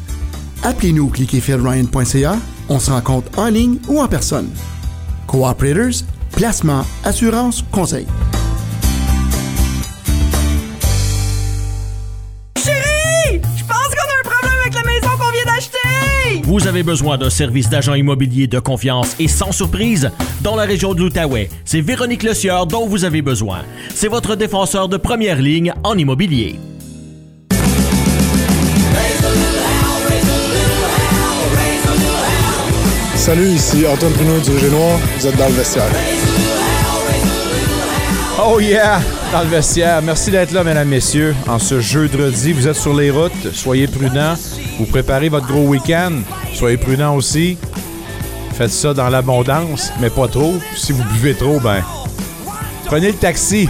Appelez-nous au cliquezphilryan.ca. On se rencontre en ligne ou en personne. Cooperators, placement, assurance, conseil. Chérie! Je pense qu'on a un problème avec la maison qu'on vient d'acheter! Vous avez besoin d'un service d'agent immobilier de confiance et sans surprise? Dans la région de l'Outaouais. C'est Véronique Le Sieur dont vous avez besoin. C'est votre défenseur de première ligne en immobilier. Salut, ici Antoine Pruneau du Noir. Vous êtes dans le vestiaire. Oh yeah! Dans le vestiaire. Merci d'être là, mesdames, messieurs. En ce jeudi, vous êtes sur les routes. Soyez prudents. Vous préparez votre gros week-end. Soyez prudents aussi. Faites ça dans l'abondance, mais pas trop. Si vous buvez trop, ben. Prenez le taxi.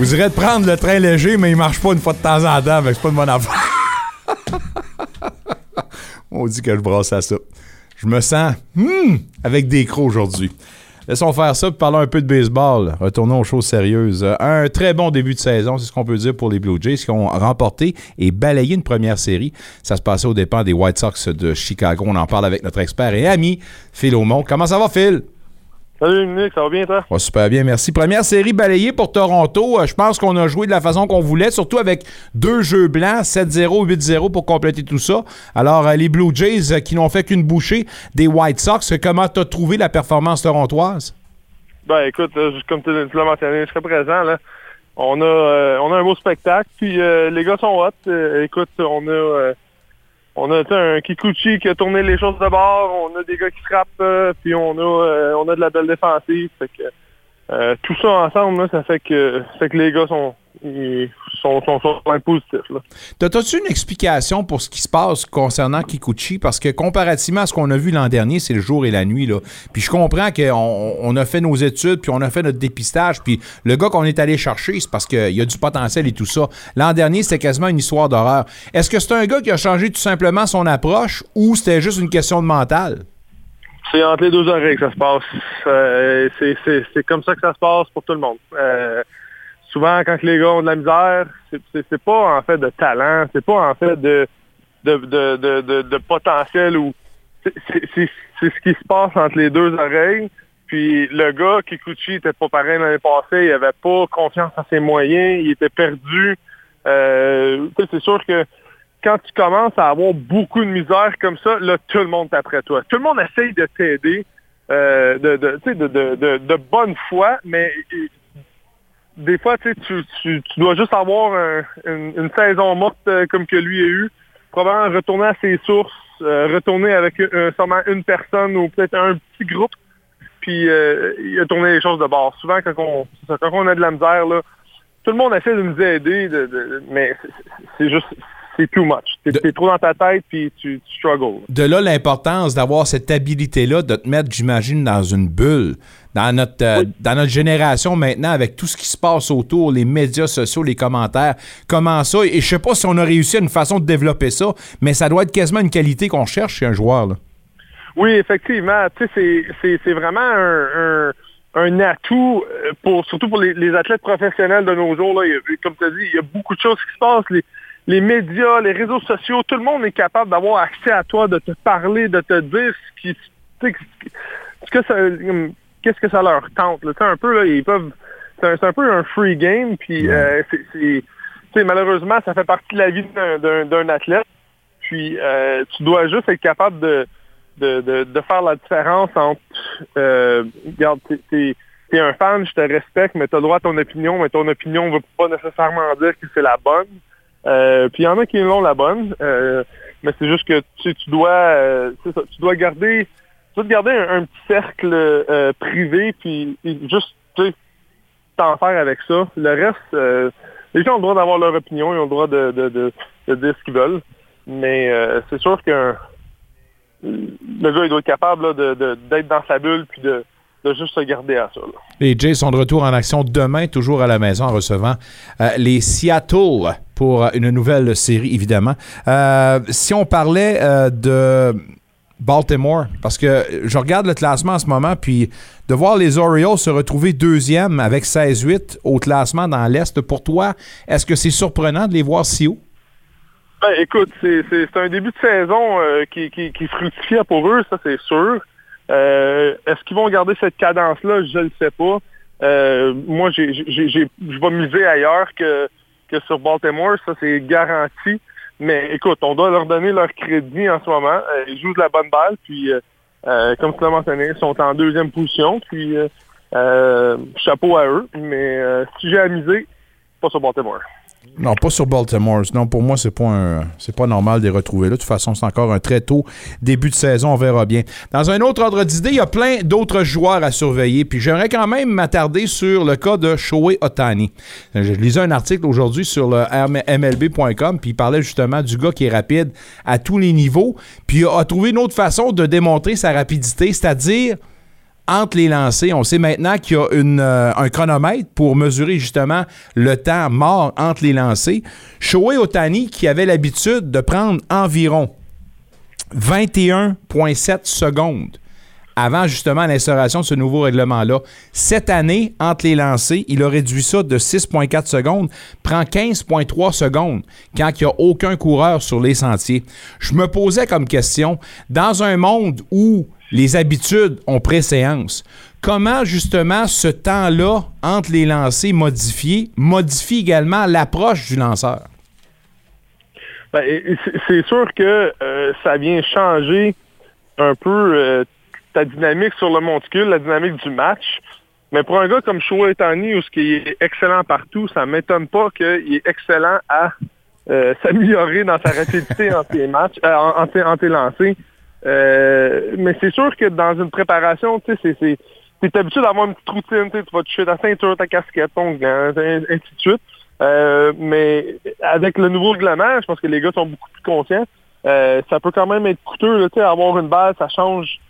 Vous irez de prendre le train léger, mais il marche pas une fois de temps en temps. que C'est pas une bonne affaire. On dit que je brasse à ça. Je me sens hmm, avec des crocs aujourd'hui. Laissons faire ça, puis parlons un peu de baseball. Retournons aux choses sérieuses. Euh, Un très bon début de saison, c'est ce qu'on peut dire pour les Blue Jays, qui ont remporté et balayé une première série. Ça se passait au dépens des White Sox de Chicago. On en parle avec notre expert et ami, Phil Aumont. Comment ça va, Phil? Salut Dominique, ça va bien toi? Super bien, merci. Première série balayée pour Toronto. Euh, Je pense qu'on a joué de la façon qu'on voulait, surtout avec deux jeux blancs, 7-0, 8-0 pour compléter tout ça. Alors, euh, les Blue Jays euh, qui n'ont fait qu'une bouchée des White Sox, comment t'as trouvé la performance torontoise? Ben écoute, comme tu l'as mentionné, jusqu'à présent, là, on a on a un beau spectacle, puis les gars sont hot. Écoute, on a on a un Kikuchi qui a tourné les choses de bord, on a des gars qui frappent, euh, puis on a euh, on a de la belle défensive. Fait que euh, tout ça ensemble, là, ça fait que fait que les gars sont ils sont, sont, sont positifs. T'as-tu une explication pour ce qui se passe concernant Kikuchi? Parce que comparativement à ce qu'on a vu l'an dernier, c'est le jour et la nuit. Là. Puis je comprends qu'on on a fait nos études, puis on a fait notre dépistage, puis le gars qu'on est allé chercher, c'est parce qu'il y a du potentiel et tout ça. L'an dernier, c'était quasiment une histoire d'horreur. Est-ce que c'est un gars qui a changé tout simplement son approche ou c'était juste une question de mental? C'est entre les deux oreilles que ça se passe. Euh, c'est comme ça que ça se passe pour tout le monde. Euh, souvent, quand les gars ont de la misère, c'est- pas en fait de talent, c'est pas en fait de, de, de, de, potentiel ou c'est- ce qui se passe entre les deux oreilles. Puis le gars, Kikuchi, était pas pareil l'année passée, il avait pas confiance en ses moyens, il était perdu. Euh, c'est sûr que quand tu commences à avoir beaucoup de misère comme ça, là, tout le monde est après toi. Tout le monde essaye de t'aider euh, de, de, de, de, bonne foi, mais des fois, tu, tu, dois juste avoir un- une, saison morte euh, comme que lui a eu. Probablement retourner à ses sources, euh, retourner avec euh, seulement une personne ou peut-être un petit groupe, puis euh, il a tourné les choses de bord. Souvent, quand on, a de la misère, tout le monde essaie de nous aider, de, de- mais c'est juste, c'est too much. T'es trop dans ta tête, puis tu, tu struggles. De là l'importance d'avoir cette habilité-là de te mettre, j'imagine, dans une bulle. Dans notre, euh, dans notre génération maintenant, avec tout ce qui se passe autour, les médias sociaux, les commentaires, comment ça, et je sais pas si on a réussi à une façon de développer ça, mais ça doit être quasiment une qualité qu'on cherche chez un joueur. Là. Oui, effectivement. Tu sais, c'est- vraiment un, un, un atout euh, pour surtout pour les, les athlètes professionnels de nos jours. Là. Il y a- comme tu as dit, il y a beaucoup de choses qui se passent. Les, les médias, les réseaux sociaux, tout le monde est capable d'avoir accès à toi, de te parler, de te dire ce qui, ce que ça, hum, qu'est-ce que ça leur tente. Là. Un peu, là, ils peuvent. C'est un, peu un free game. Puis, euh, c'est- malheureusement, ça fait partie de la vie d'un- athlète. Puis, euh, tu dois juste être capable de de, de, de faire la différence entre euh, regarde, t'es, t'es- un fan, je te respecte, mais tu as droit à ton opinion, mais ton opinion ne veut pas nécessairement dire que c'est la bonne. Euh, puis il y en a qui l'ont la bonne, euh, mais c'est juste que tu, tu dois euh, tu dois garder tu dois garder un, petit cercle euh, privé puis juste t'en faire avec ça. Le reste, euh, les gens ont le droit d'avoir leur opinion, ils ont le droit de, de, de, de dire ce qu'ils veulent. Mais c'est sûr qu'un le gars, il doit être capable là, de- d'être dans sa bulle puis de, de juste se garder à ça. là. Les Jays sont de retour en action demain, toujours à la maison, en recevant euh, les Seattle pour une nouvelle série, évidemment. Euh, si on parlait euh, de Baltimore, parce que je regarde le classement en ce moment, puis de voir les Orioles se retrouver deuxième avec 16-8 au classement dans l'Est, pour toi, est-ce que c'est surprenant de les voir si haut? Ben, écoute, c'est, un début de saison qui, qui, qui fructifie pour eux, ça c'est sûr. Euh, est-ce qu'ils vont garder cette cadence-là? Je ne sais pas. Euh, moi, je vais miser ailleurs que, que sur Baltimore, ça c'est garanti. Mais écoute, on doit leur donner leur crédit en ce moment. Euh, ils jouent de la bonne balle, puis comme tu l'as mentionné, ils sont en deuxième position. Puis chapeau à eux. Mais si j'ai à miser, pas sur Baltimore. Non, pas sur Baltimore. Non, pour moi, c'est pas c'est pas normal de les retrouver là. De toute façon, c'est encore un très tôt début de saison. On verra bien. Dans un autre ordre d'idée, il y a plein d'autres joueurs à surveiller. Puis j'aimerais quand même m'attarder sur le cas de Shohei Otani. Je lisais un article aujourd'hui sur le MLB.com, puis il parlait justement du gars qui est rapide à tous les niveaux, puis a trouvé une autre façon de démontrer sa rapidité, c'est-à-dire entre les lancers. On sait maintenant qu'il y a euh, un chronomètre pour mesurer justement le temps mort entre les lancers. Shohei Otani, qui avait l'habitude de prendre environ 21,7 secondes avant justement l'instauration de ce nouveau règlement-là. Cette année, entre les lancers, il a réduit ça de 6,4 secondes, prend 15,3 secondes quand il n'y a aucun coureur sur les sentiers. Je me posais comme question, dans un monde où les habitudes ont préséance, comment justement ce temps-là entre les lancers modifiés modifie également l'approche du lanceur? Ben, c'est sûr que euh, ça vient changer un peu euh, ta dynamique sur le monticule, la dynamique du match. Mais pour un gars comme Showa Etani, où ce qui est excellent partout, ça m'étonne pas qu'il est excellent à euh, s'améliorer dans sa rapidité en tes matchs, en, tes lancers. Mais c'est sûr que dans une préparation, tu sais, c'est habitué d'avoir une petite routine, tu vas toucher ta ceinture, ta casquette, ton gant, ainsi de suite. Euh, mais avec le nouveau règlement, je pense que les gars sont beaucoup plus conscients. Euh, ça peut quand même être coûteux, là, avoir une balle, ça change.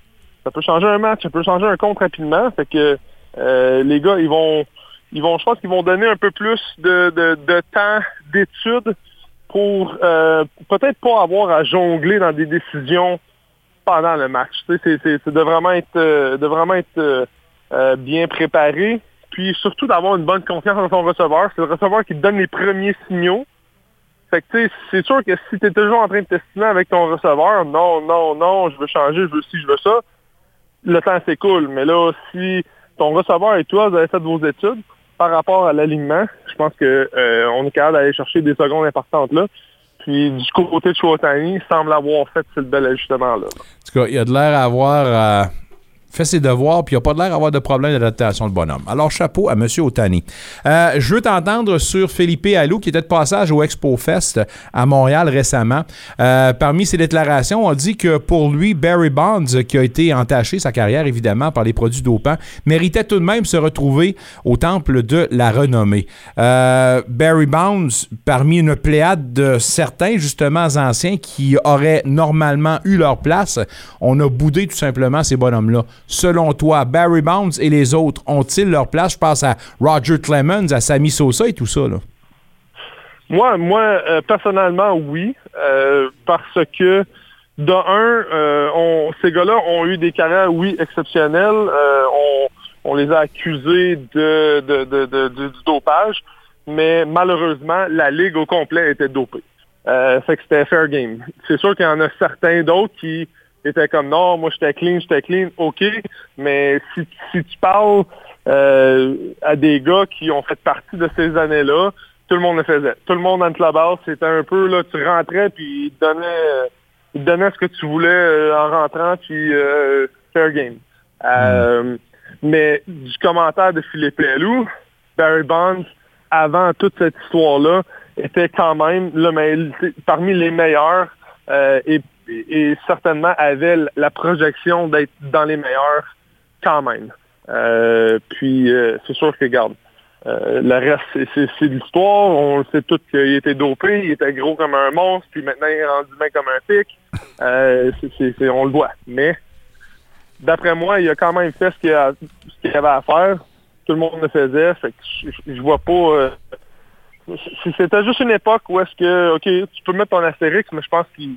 Ça peut changer un match, ça peut changer un compte rapidement. Fait que euh, les gars, ils vont ils vont, je pense qu'ils vont donner un peu plus de, de, de temps d'étude pour peut-être pas avoir à jongler dans des décisions pendant le match. C'est, de vraiment être de vraiment être bien préparé puis surtout d'avoir une bonne confiance dans son receveur. C'est le receveur qui te donne les premiers signaux. Fait que c'est sûr que si tu es toujours en train de tester avec ton receveur, non, non, non, je veux changer, je veux ci, je veux ça, le temps s'écoule. Mais là, si ton receveur et toi, vous avez fait vos études par rapport à l'alignement, je pense que euh, on est capable d'aller chercher des secondes importantes là. Puis du côté de Chouotani, semble avoir fait ce bel ajustement là. En tout cas, il y a de l'air à avoir euh, fait ses devoirs, puis il n'a pas l'air d'avoir de problème d'adaptation de bonhomme. Alors, chapeau à M. Otani. Euh, je veux t'entendre sur Philippe Allou, qui était de passage au Expo Fest à Montréal récemment. Euh, parmi ses déclarations, on dit que pour lui, Barry Bonds, qui a été entaché sa carrière, évidemment, par les produits dopants, méritait tout de même se retrouver au temple de la renommée. Euh, Barry Bonds, parmi une pléiade de certains, justement, anciens qui auraient normalement eu leur place, on a boudé tout simplement ces bonhommes-là selon toi, Barry Bonds et les autres ont-ils leur place? Je pense à Roger Clemens, à Sammy Sosa et tout ça. Moi, moi euh, personnellement, oui. Euh, parce que, de euh, ces gars-là ont eu des carrières, oui, exceptionnelles. On, les a accusés de, de, du dopage. Mais malheureusement, la ligue au complet était dopée. fait que c'était fair game. C'est sûr qu'il y en a certains d'autres qui était comme non, moi j'étais clean, j'étais clean, ok, mais si, tu parles euh, à des gars qui ont fait partie de ces années-là, tout le monde le faisait. Tout le monde entre la base, c'était un peu là, tu rentrais puis il te donnait, il donnait ce que tu voulais euh, en rentrant puis euh, fair game. Euh, mais du commentaire de Philippe Lelou, Barry Bonds, avant toute cette histoire-là, était quand même le, parmi les meilleurs et, certainement avait la projection d'être dans les meilleurs quand même. Euh, puis euh, c'est sûr que, regarde, euh, le reste, c'est l'histoire. On sait tout qu'il était dopé, il était gros comme un monstre, puis maintenant il est rendu bien comme un pic. on le voit. Mais d'après moi, il a quand même fait ce qu'il avait à faire. Tout le monde le faisait. Que je, vois pas. C'était juste une époque où est-ce que, OK, tu peux mettre ton astérix, mais je pense qu'il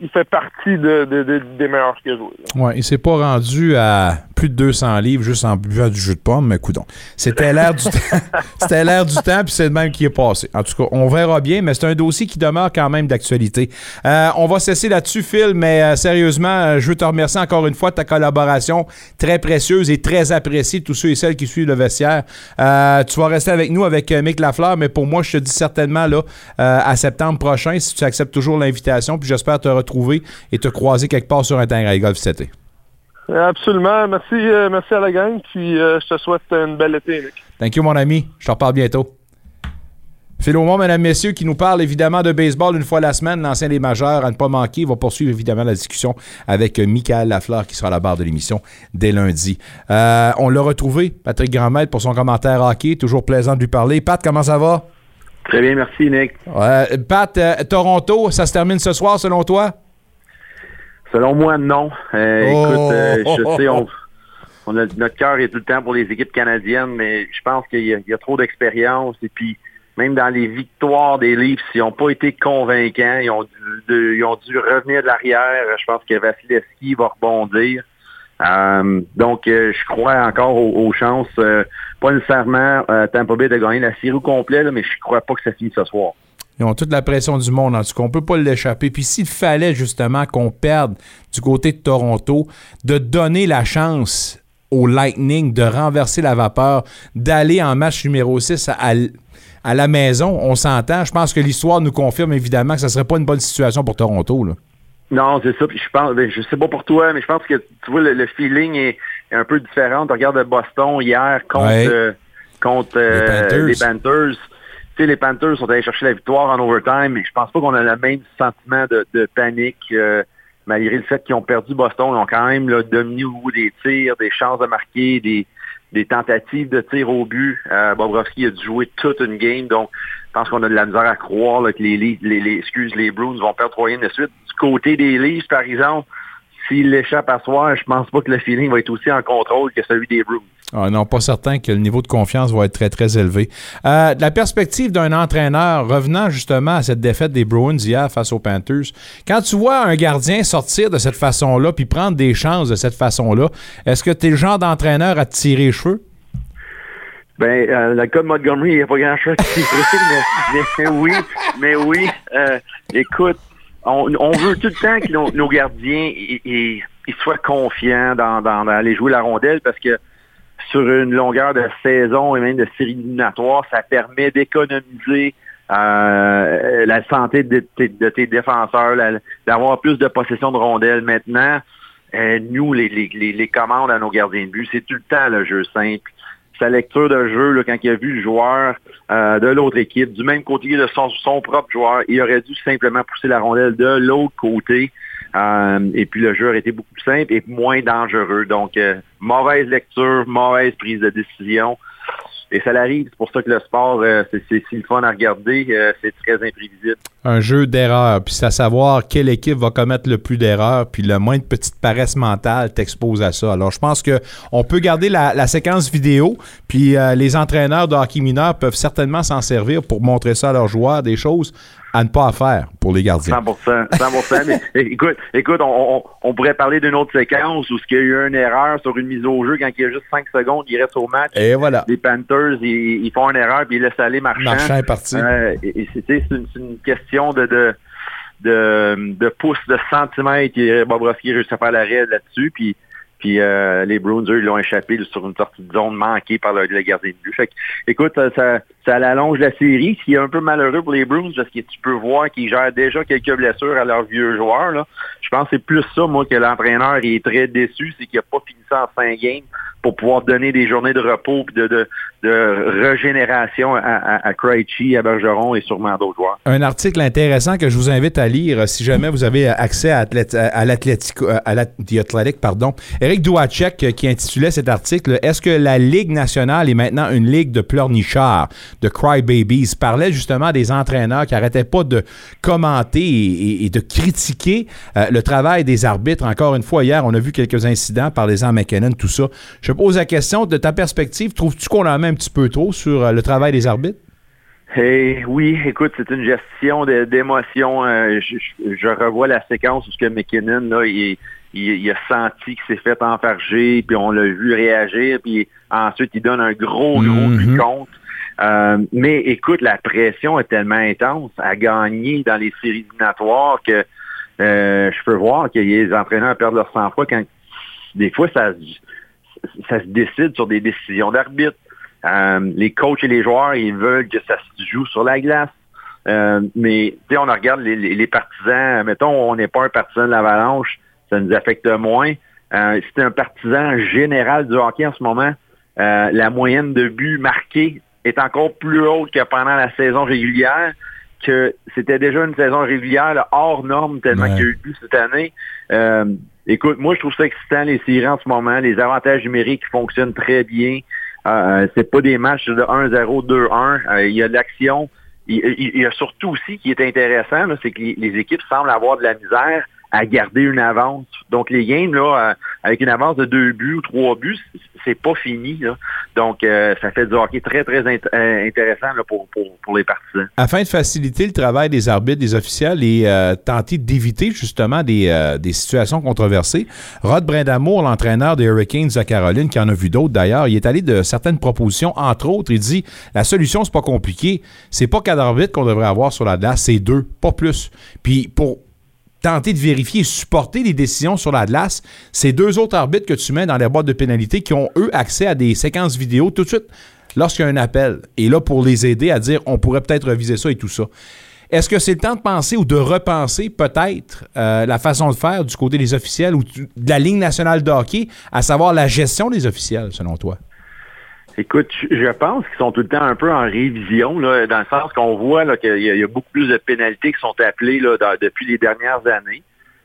il fait partie des meilleurs que j'ai Ouais, il s'est pas rendu à plus de 200 livres juste en buvant du jus de pomme, mais coudon. C'était l'air du temps. C'était l'air du temps, puis c'est le même qui est passé. En tout cas, on verra bien, mais c'est un dossier qui demeure quand même d'actualité. Euh, on va cesser là-dessus, Phil, mais euh, sérieusement, euh, je veux te remercier encore une fois de ta collaboration très précieuse et très appréciée tous ceux et celles qui suivent le vestiaire. tu vas rester avec nous avec Mick Lafleur, mais pour moi, je te dis certainement là à septembre prochain, si tu acceptes toujours l'invitation, puis j'espère te retrouver et te croiser quelque part sur un terrain de golf cet été. Absolument. Merci, euh, merci à la gang. Puis euh, je te souhaite une belle été, Nick. Thank you, mon ami. Je te reparle bientôt. Philomon, mesdames, messieurs, qui nous parle évidemment de baseball une fois la semaine, l'ancien des majeurs, à ne pas manquer. Il va poursuivre évidemment la discussion avec euh, Michael Lafleur qui sera à la barre de l'émission dès lundi. on l'a retrouvé, Patrick Grandmaître, pour son commentaire hockey. Toujours plaisant de lui parler. Pat, comment ça va? Très bien, merci, Nick. Pat, Toronto, ça se termine ce soir selon toi? Selon moi, non. Euh, écoute, euh, je oh! sais, on, notre cœur est tout le temps pour les équipes canadiennes, mais je pense qu'il y, a trop d'expérience. Et puis, même dans les victoires des Leafs, ils n'ont pas été convaincants. Ils ont, dû, ils ont dû revenir de l'arrière. Je pense que Vasilevski va rebondir. Euh, donc, je crois encore aux, chances. pas nécessairement Tampa de gagner la série au complet, mais je crois pas que ça finisse ce soir. Ils ont toute la pression du monde, en tout cas, on peut pas l'échapper. Puis s'il fallait justement qu'on perde du côté de Toronto, de donner la chance au Lightning de renverser la vapeur, d'aller en match numéro 6 à, la maison. On s'entend. Je pense que l'histoire nous confirme évidemment que ce ne serait pas une bonne situation pour Toronto. Non, c'est ça. Puis je pense, ben, je sais pas pour toi, mais je pense que tu vois le, feeling est, un peu différent. Tu regardes Boston hier contre, euh, contre euh, les Panthers. Tu sais, les Panthers sont allés chercher la victoire en overtime, mais je pense pas qu'on a le même sentiment de, panique. Euh, malgré le fait qu'ils ont perdu Boston, ils ont quand même là, dominé au bout des tirs, des chances de marquer, des, des tentatives de tir au but. Euh, Bobrovski a dû jouer toute une game, donc je pense qu'on a de la misère à croire que les, les, les, excuse, les Bruins vont perdre trois games de suite. Côté des Leafs, par exemple, s'il l'échappe à soir, je pense pas que le feeling va être aussi en contrôle que celui des Bruins. Ah non, pas certain que le niveau de confiance va être très, très élevé. Euh, de la perspective d'un entraîneur, revenant justement à cette défaite des Bruins hier face aux Panthers, quand tu vois un gardien sortir de cette façon-là puis prendre des chances de cette façon-là, est-ce que tu es le genre d'entraîneur à te tirer les cheveux? Ben, euh, le cas de Montgomery, il n'y a pas grand-chose qui mais, mais, oui, mais oui. Euh, écoute, on, veut tout le temps que nos, gardiens soient confiants dans, aller jouer la rondelle parce que sur une longueur de saison et même de série éliminatoire, ça permet d'économiser euh, la santé de, tes défenseurs, d'avoir plus de possession de rondelles. Maintenant, euh, nous, les, commandes à nos gardiens de but, c'est tout le temps le jeu simple. Sa lecture de jeu, là, quand il a vu le joueur euh, de l'autre équipe, du même côté de son, son propre joueur, il aurait dû simplement pousser la rondelle de l'autre côté. Euh, et puis le jeu aurait été beaucoup plus simple et moins dangereux. Donc, euh, mauvaise lecture, mauvaise prise de décision. Et ça l'arrive. C'est pour ça que le sport, euh, c'est si le fun à regarder. c'est très imprévisible. Un jeu d'erreurs. Puis c'est à savoir quelle équipe va commettre le plus d'erreurs. Puis le moins de petite paresse mentale t'expose à ça. Alors je pense que on peut garder la, séquence vidéo. Puis les entraîneurs de hockey mineur peuvent certainement s'en servir pour montrer ça à leurs joueurs, des choses à ne pas faire pour les gardiens. 100 100 écoute, écoute on, pourrait parler d'une autre séquence où il y a eu une erreur sur une mise au jeu quand il y a juste 5 secondes, il reste au match. Et voilà. Les Panthers, ils, font une erreur puis ils laissent aller Marchand. Marchand est parti. Euh, et, c'est une, question de, de de, de pouces de centimètres et Bobrovski réussit à faire l'arrêt là-dessus. Puis puis euh, les Bruins, eux, ils l'ont échappé sur une sortie de zone manquée par le, gardien de but. Fait que, écoute, ça, ça allonge la série, ce qui est un peu malheureux pour les Bruins, parce que tu peux voir qu'ils gèrent déjà quelques blessures à leurs vieux joueurs. Là. Je pense que c'est plus ça, moi, que l'entraîneur est très déçu, c'est qu'il n'a pas fini ça en fin game pour pouvoir donner des journées de repos et de, régénération à, à, à à Bergeron et sûrement d'autres joueurs. Un article intéressant que je vous invite à lire si jamais vous avez accès à, à l'Athletic, à l'Athletic, pardon. Eric Douacek euh, qui intitulait cet article Est-ce que la Ligue nationale est maintenant une ligue de pleurnichards, de crybabies parlait justement des entraîneurs qui n'arrêtaient pas de commenter et, de critiquer euh, le travail des arbitres. Encore une fois, hier, on a vu quelques incidents par les McKinnon, tout ça. Pose la question, de ta perspective, trouves-tu qu'on en met un petit peu trop sur euh, le travail des arbitres? Hey, oui, écoute, c'est une gestion d'émotions. Euh, je, revois la séquence où ce que McKinnon, là, il, a senti qu'il s'est fait enfarger, puis on l'a vu réagir, puis ensuite il donne un gros, gros mm compte. Euh, mais écoute, la pression est tellement intense à gagner dans les séries éliminatoires que je peux voir que les entraîneurs perdent leur sang-froid quand des fois ça ça se décide sur des décisions d'arbitre. Euh, les coachs et les joueurs, ils veulent que ça se joue sur la glace. Euh, mais on regarde les, partisans, mettons, on n'est pas un partisan de l'avalanche, ça nous affecte moins. Euh, si un partisan général du hockey en ce moment, euh, la moyenne de buts marqués est encore plus haute que pendant la saison régulière, que c'était déjà une saison régulière hors norme tellement qu'il y a eu de buts cette année. Écoute, moi, je trouve ça excitant, les séries en ce moment. Les avantages numériques fonctionnent très bien. Euh, c'est pas des matchs de 1-0, 2-1. Euh, il y a de l'action. Il, y a surtout aussi qui est intéressant, c'est que les, équipes semblent avoir de la misère à garder une avance. Donc les games là, euh, avec une avance de deux buts ou trois buts, c'est pas fini. Donc euh, ça fait du hockey très très euh, intéressant pour, les partisans. Afin de faciliter le travail des arbitres, des officiels et tenter d'éviter justement des, situations controversées, Rod Brindamour, l'entraîneur des Hurricanes de Caroline, qui en a vu d'autres d'ailleurs, il est allé de certaines propositions. Entre autres, il dit la solution c'est pas compliqué, c'est pas quatre arbitres qu'on devrait avoir sur la glace, c'est deux, pas plus. Puis pour tenter de vérifier et supporter les décisions sur la glace, c'est deux autres arbitres que tu mets dans les boîtes de pénalité qui ont, eux, accès à des séquences vidéo tout de suite lorsqu'il y a un appel. Et là, pour les aider à dire, on pourrait peut-être reviser ça et tout ça. Est-ce que c'est le temps de penser ou de repenser peut-être euh, la façon de faire du côté des officiels ou de la ligne nationale de hockey, à savoir la gestion des officiels, selon toi? Écoute, je pense qu'ils sont tout le temps un peu en révision, là, dans le sens qu'on voit qu'il y, a beaucoup plus de pénalités qui sont appelées là, depuis les dernières années.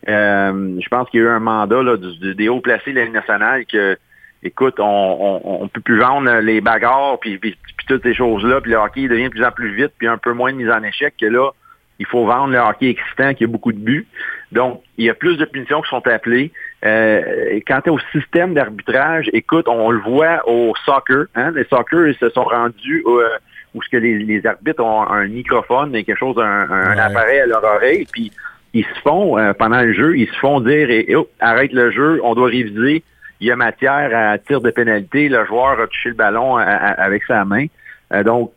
Euh, je pense qu'il y a eu un mandat là, du, des hauts placés de la nationale que, écoute, on, ne peut plus vendre les bagarres puis, puis, toutes ces choses-là, puis le hockey devient de plus en plus vite, puis un peu moins de mise en échec que là, il faut vendre le hockey excitant qui a beaucoup de buts. Donc, il y a plus de punitions qui sont appelées. Euh, quant au système d'arbitrage, écoute, on le voit au soccer. Hein, les soccer, ils se sont rendus euh, où ce que les, arbitres ont un microphone et quelque chose, un, appareil à leur oreille, puis ils se font, euh, pendant le jeu, ils se font dire oh, arrête le jeu, on doit réviser, il y a matière à tir de pénalité, le joueur a touché le ballon avec sa main. donc,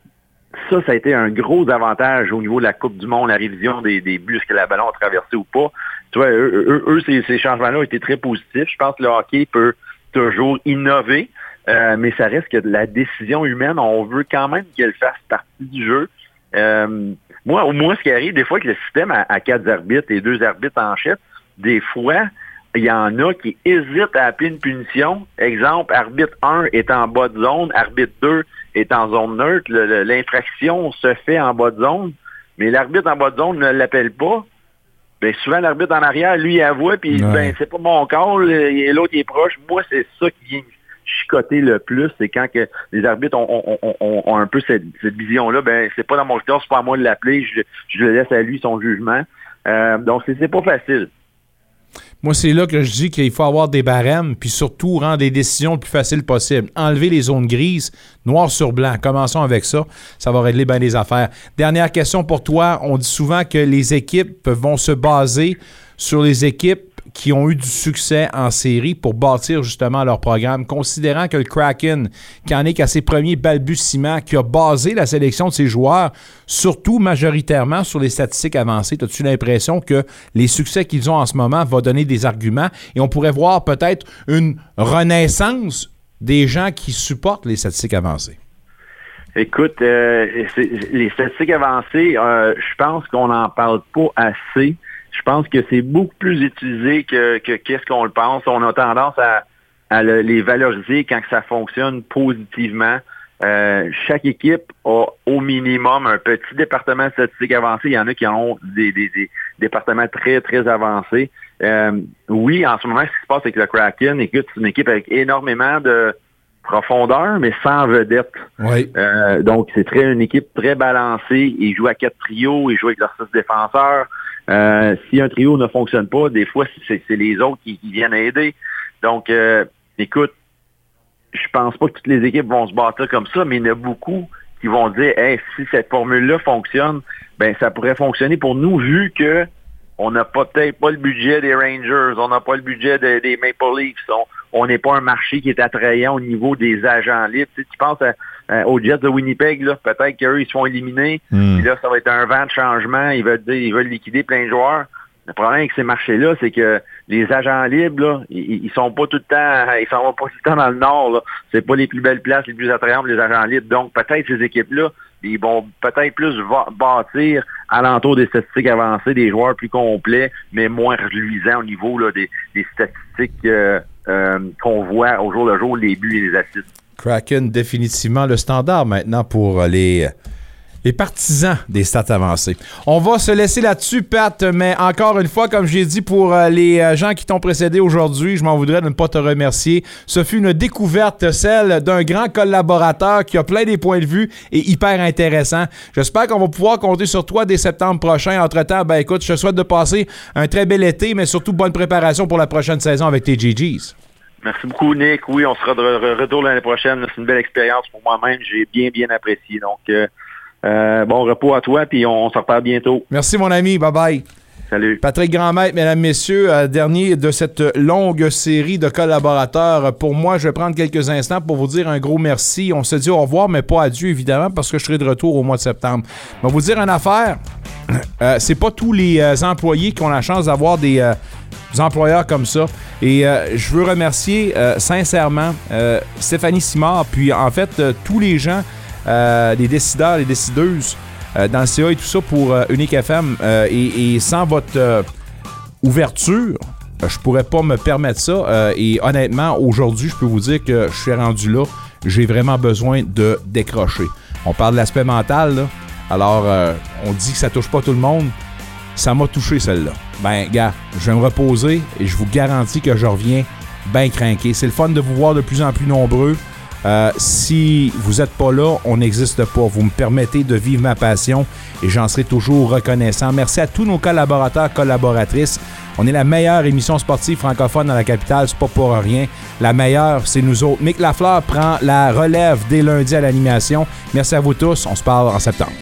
ça, ça a été un gros avantage au niveau de la Coupe du Monde, la révision des, des buts, est-ce que la ballon a traversé ou pas. Tu vois, eux, ces, changements-là ont été très positifs. Je pense que le hockey peut toujours innover, euh, mais ça reste que la décision humaine, on veut quand même qu'elle fasse partie du jeu. Euh, moi, au moins, ce qui arrive, des fois que le système a, quatre arbitres et deux arbitres en chef, des fois, il y en a qui hésitent à appeler une punition. Exemple, arbitre 1 est en bas de zone, arbitre 2 est en zone neutre, l'infraction se fait en bas de zone, mais l'arbitre en bas de zone ne l'appelle pas. Bien, souvent, l'arbitre en arrière, lui, il avoue, puis ben, c'est pas mon et l'autre est proche. Moi, c'est ça qui vient chicoter le plus, c'est quand que les arbitres ont, un peu cette, vision-là, ben c'est pas dans mon cas, c'est pas à moi de l'appeler, je, je le laisse à lui son jugement. Euh, donc, c'est pas facile. Moi, c'est là que je dis qu'il faut avoir des barèmes, puis surtout rendre des décisions le plus faciles possible. Enlever les zones grises, noir sur blanc. Commençons avec ça. Ça va régler bien les affaires. Dernière question pour toi. On dit souvent que les équipes vont se baser sur les équipes qui ont eu du succès en série pour bâtir justement leur programme, considérant que le Kraken, qui en est qu'à ses premiers balbutiements, qui a basé la sélection de ses joueurs, surtout majoritairement sur les statistiques avancées, as-tu l'impression que les succès qu'ils ont en ce moment vont donner des arguments? Et on pourrait voir peut-être une renaissance des gens qui supportent les statistiques avancées? Écoute, euh, les statistiques avancées, euh, je pense qu'on n'en parle pas assez je pense que c'est beaucoup plus utilisé que qu'est-ce qu'on le pense. On a tendance à, les valoriser quand ça fonctionne positivement. Euh, chaque équipe a au minimum un petit département statistique avancé. Il y en a qui ont des, départements très, très avancés. Euh, oui, en ce moment, ce qui se passe avec le Kraken, écoute, c'est une équipe avec énormément de profondeur, mais sans vedette. Oui. Euh, donc, c'est très une équipe très balancée. Ils jouent à quatre trios, ils jouent avec leurs six défenseurs. Euh, si un trio ne fonctionne pas, des fois, c'est les autres qui, viennent aider. Donc, euh, écoute, je pense pas que toutes les équipes vont se battre comme ça, mais il y en a beaucoup qui vont dire, hey, si cette formule-là fonctionne, ben ça pourrait fonctionner pour nous, vu que on n'a peut-être pas le budget des Rangers, on n'a pas le budget des Maple Leafs, on n'est pas un marché qui est attrayant au niveau des agents libres. Tu, penses aux Jets de Winnipeg, là, peut-être qu'eux, ils se font éliminer, hmm. puis là, ça va être un vent de changement, ils veulent dire, ils veulent liquider plein de joueurs. Le problème avec ces marchés-là, c'est que les agents libres, là, ils, sont pas tout le temps, ils sont pas tout le temps dans le nord. Là. C'est pas les plus belles places, les plus attrayantes les agents libres. Donc peut-être ces équipes-là, ils vont peut-être plus bâtir alentour des statistiques avancées, des joueurs plus complets, mais moins reluisants au niveau là, des, statistiques euh, euh, qu'on voit au jour le jour, les buts et les assists. Kraken, définitivement le standard maintenant pour les les partisans des stats avancées. On va se laisser là-dessus, Pat, mais encore une fois, comme j'ai dit pour euh, les euh, gens qui t'ont précédé aujourd'hui, je m'en voudrais de ne pas te remercier. Ce fut une découverte, celle d'un grand collaborateur qui a plein des points de vue et hyper intéressant. J'espère qu'on va pouvoir compter sur toi dès septembre prochain. Entre-temps, ben écoute, je te souhaite de passer un très bel été, mais surtout bonne préparation pour la prochaine saison avec tes GGs. Merci beaucoup, Nick. Oui, on sera de retour l'année prochaine. C'est une belle expérience pour moi-même. J'ai bien, bien apprécié. Donc, euh, euh, bon repos à toi, puis on, se reparle bientôt. Merci, mon ami. Bye-bye. Salut. Patrick Grandmaître, mesdames, messieurs, euh, dernier de cette longue série de collaborateurs. Pour moi, je vais prendre quelques instants pour vous dire un gros merci. On se dit au revoir, mais pas adieu, évidemment, parce que je serai de retour au mois de septembre. Je vais vous dire une affaire. euh, c'est pas tous les euh, employés qui ont la chance d'avoir des, employeurs comme ça. Et euh, je veux remercier euh, sincèrement euh, Stéphanie Simard, puis en fait tous les gens, les décideurs, les décideuses dans le CA et tout ça pour Unique FM. Et, sans votre ouverture, je pourrais pas me permettre ça. Et honnêtement, aujourd'hui, je peux vous dire que je suis rendu là. J'ai vraiment besoin de décrocher. On parle de l'aspect mental. Alors, on dit que ça touche pas tout le monde. Ça m'a touché, celle-là. Ben, gars, je vais me reposer et je vous garantis que je reviens bien craqué. C'est le fun de vous voir de plus en plus nombreux. Euh, si vous n'êtes pas là, on n'existe pas. Vous me permettez de vivre ma passion et j'en serai toujours reconnaissant. Merci à tous nos collaborateurs, collaboratrices. On est la meilleure émission sportive francophone dans la capitale, c'est pas pour rien. La meilleure, c'est nous autres. Mick Lafleur prend la relève dès lundi à l'animation. Merci à vous tous. On se parle en septembre.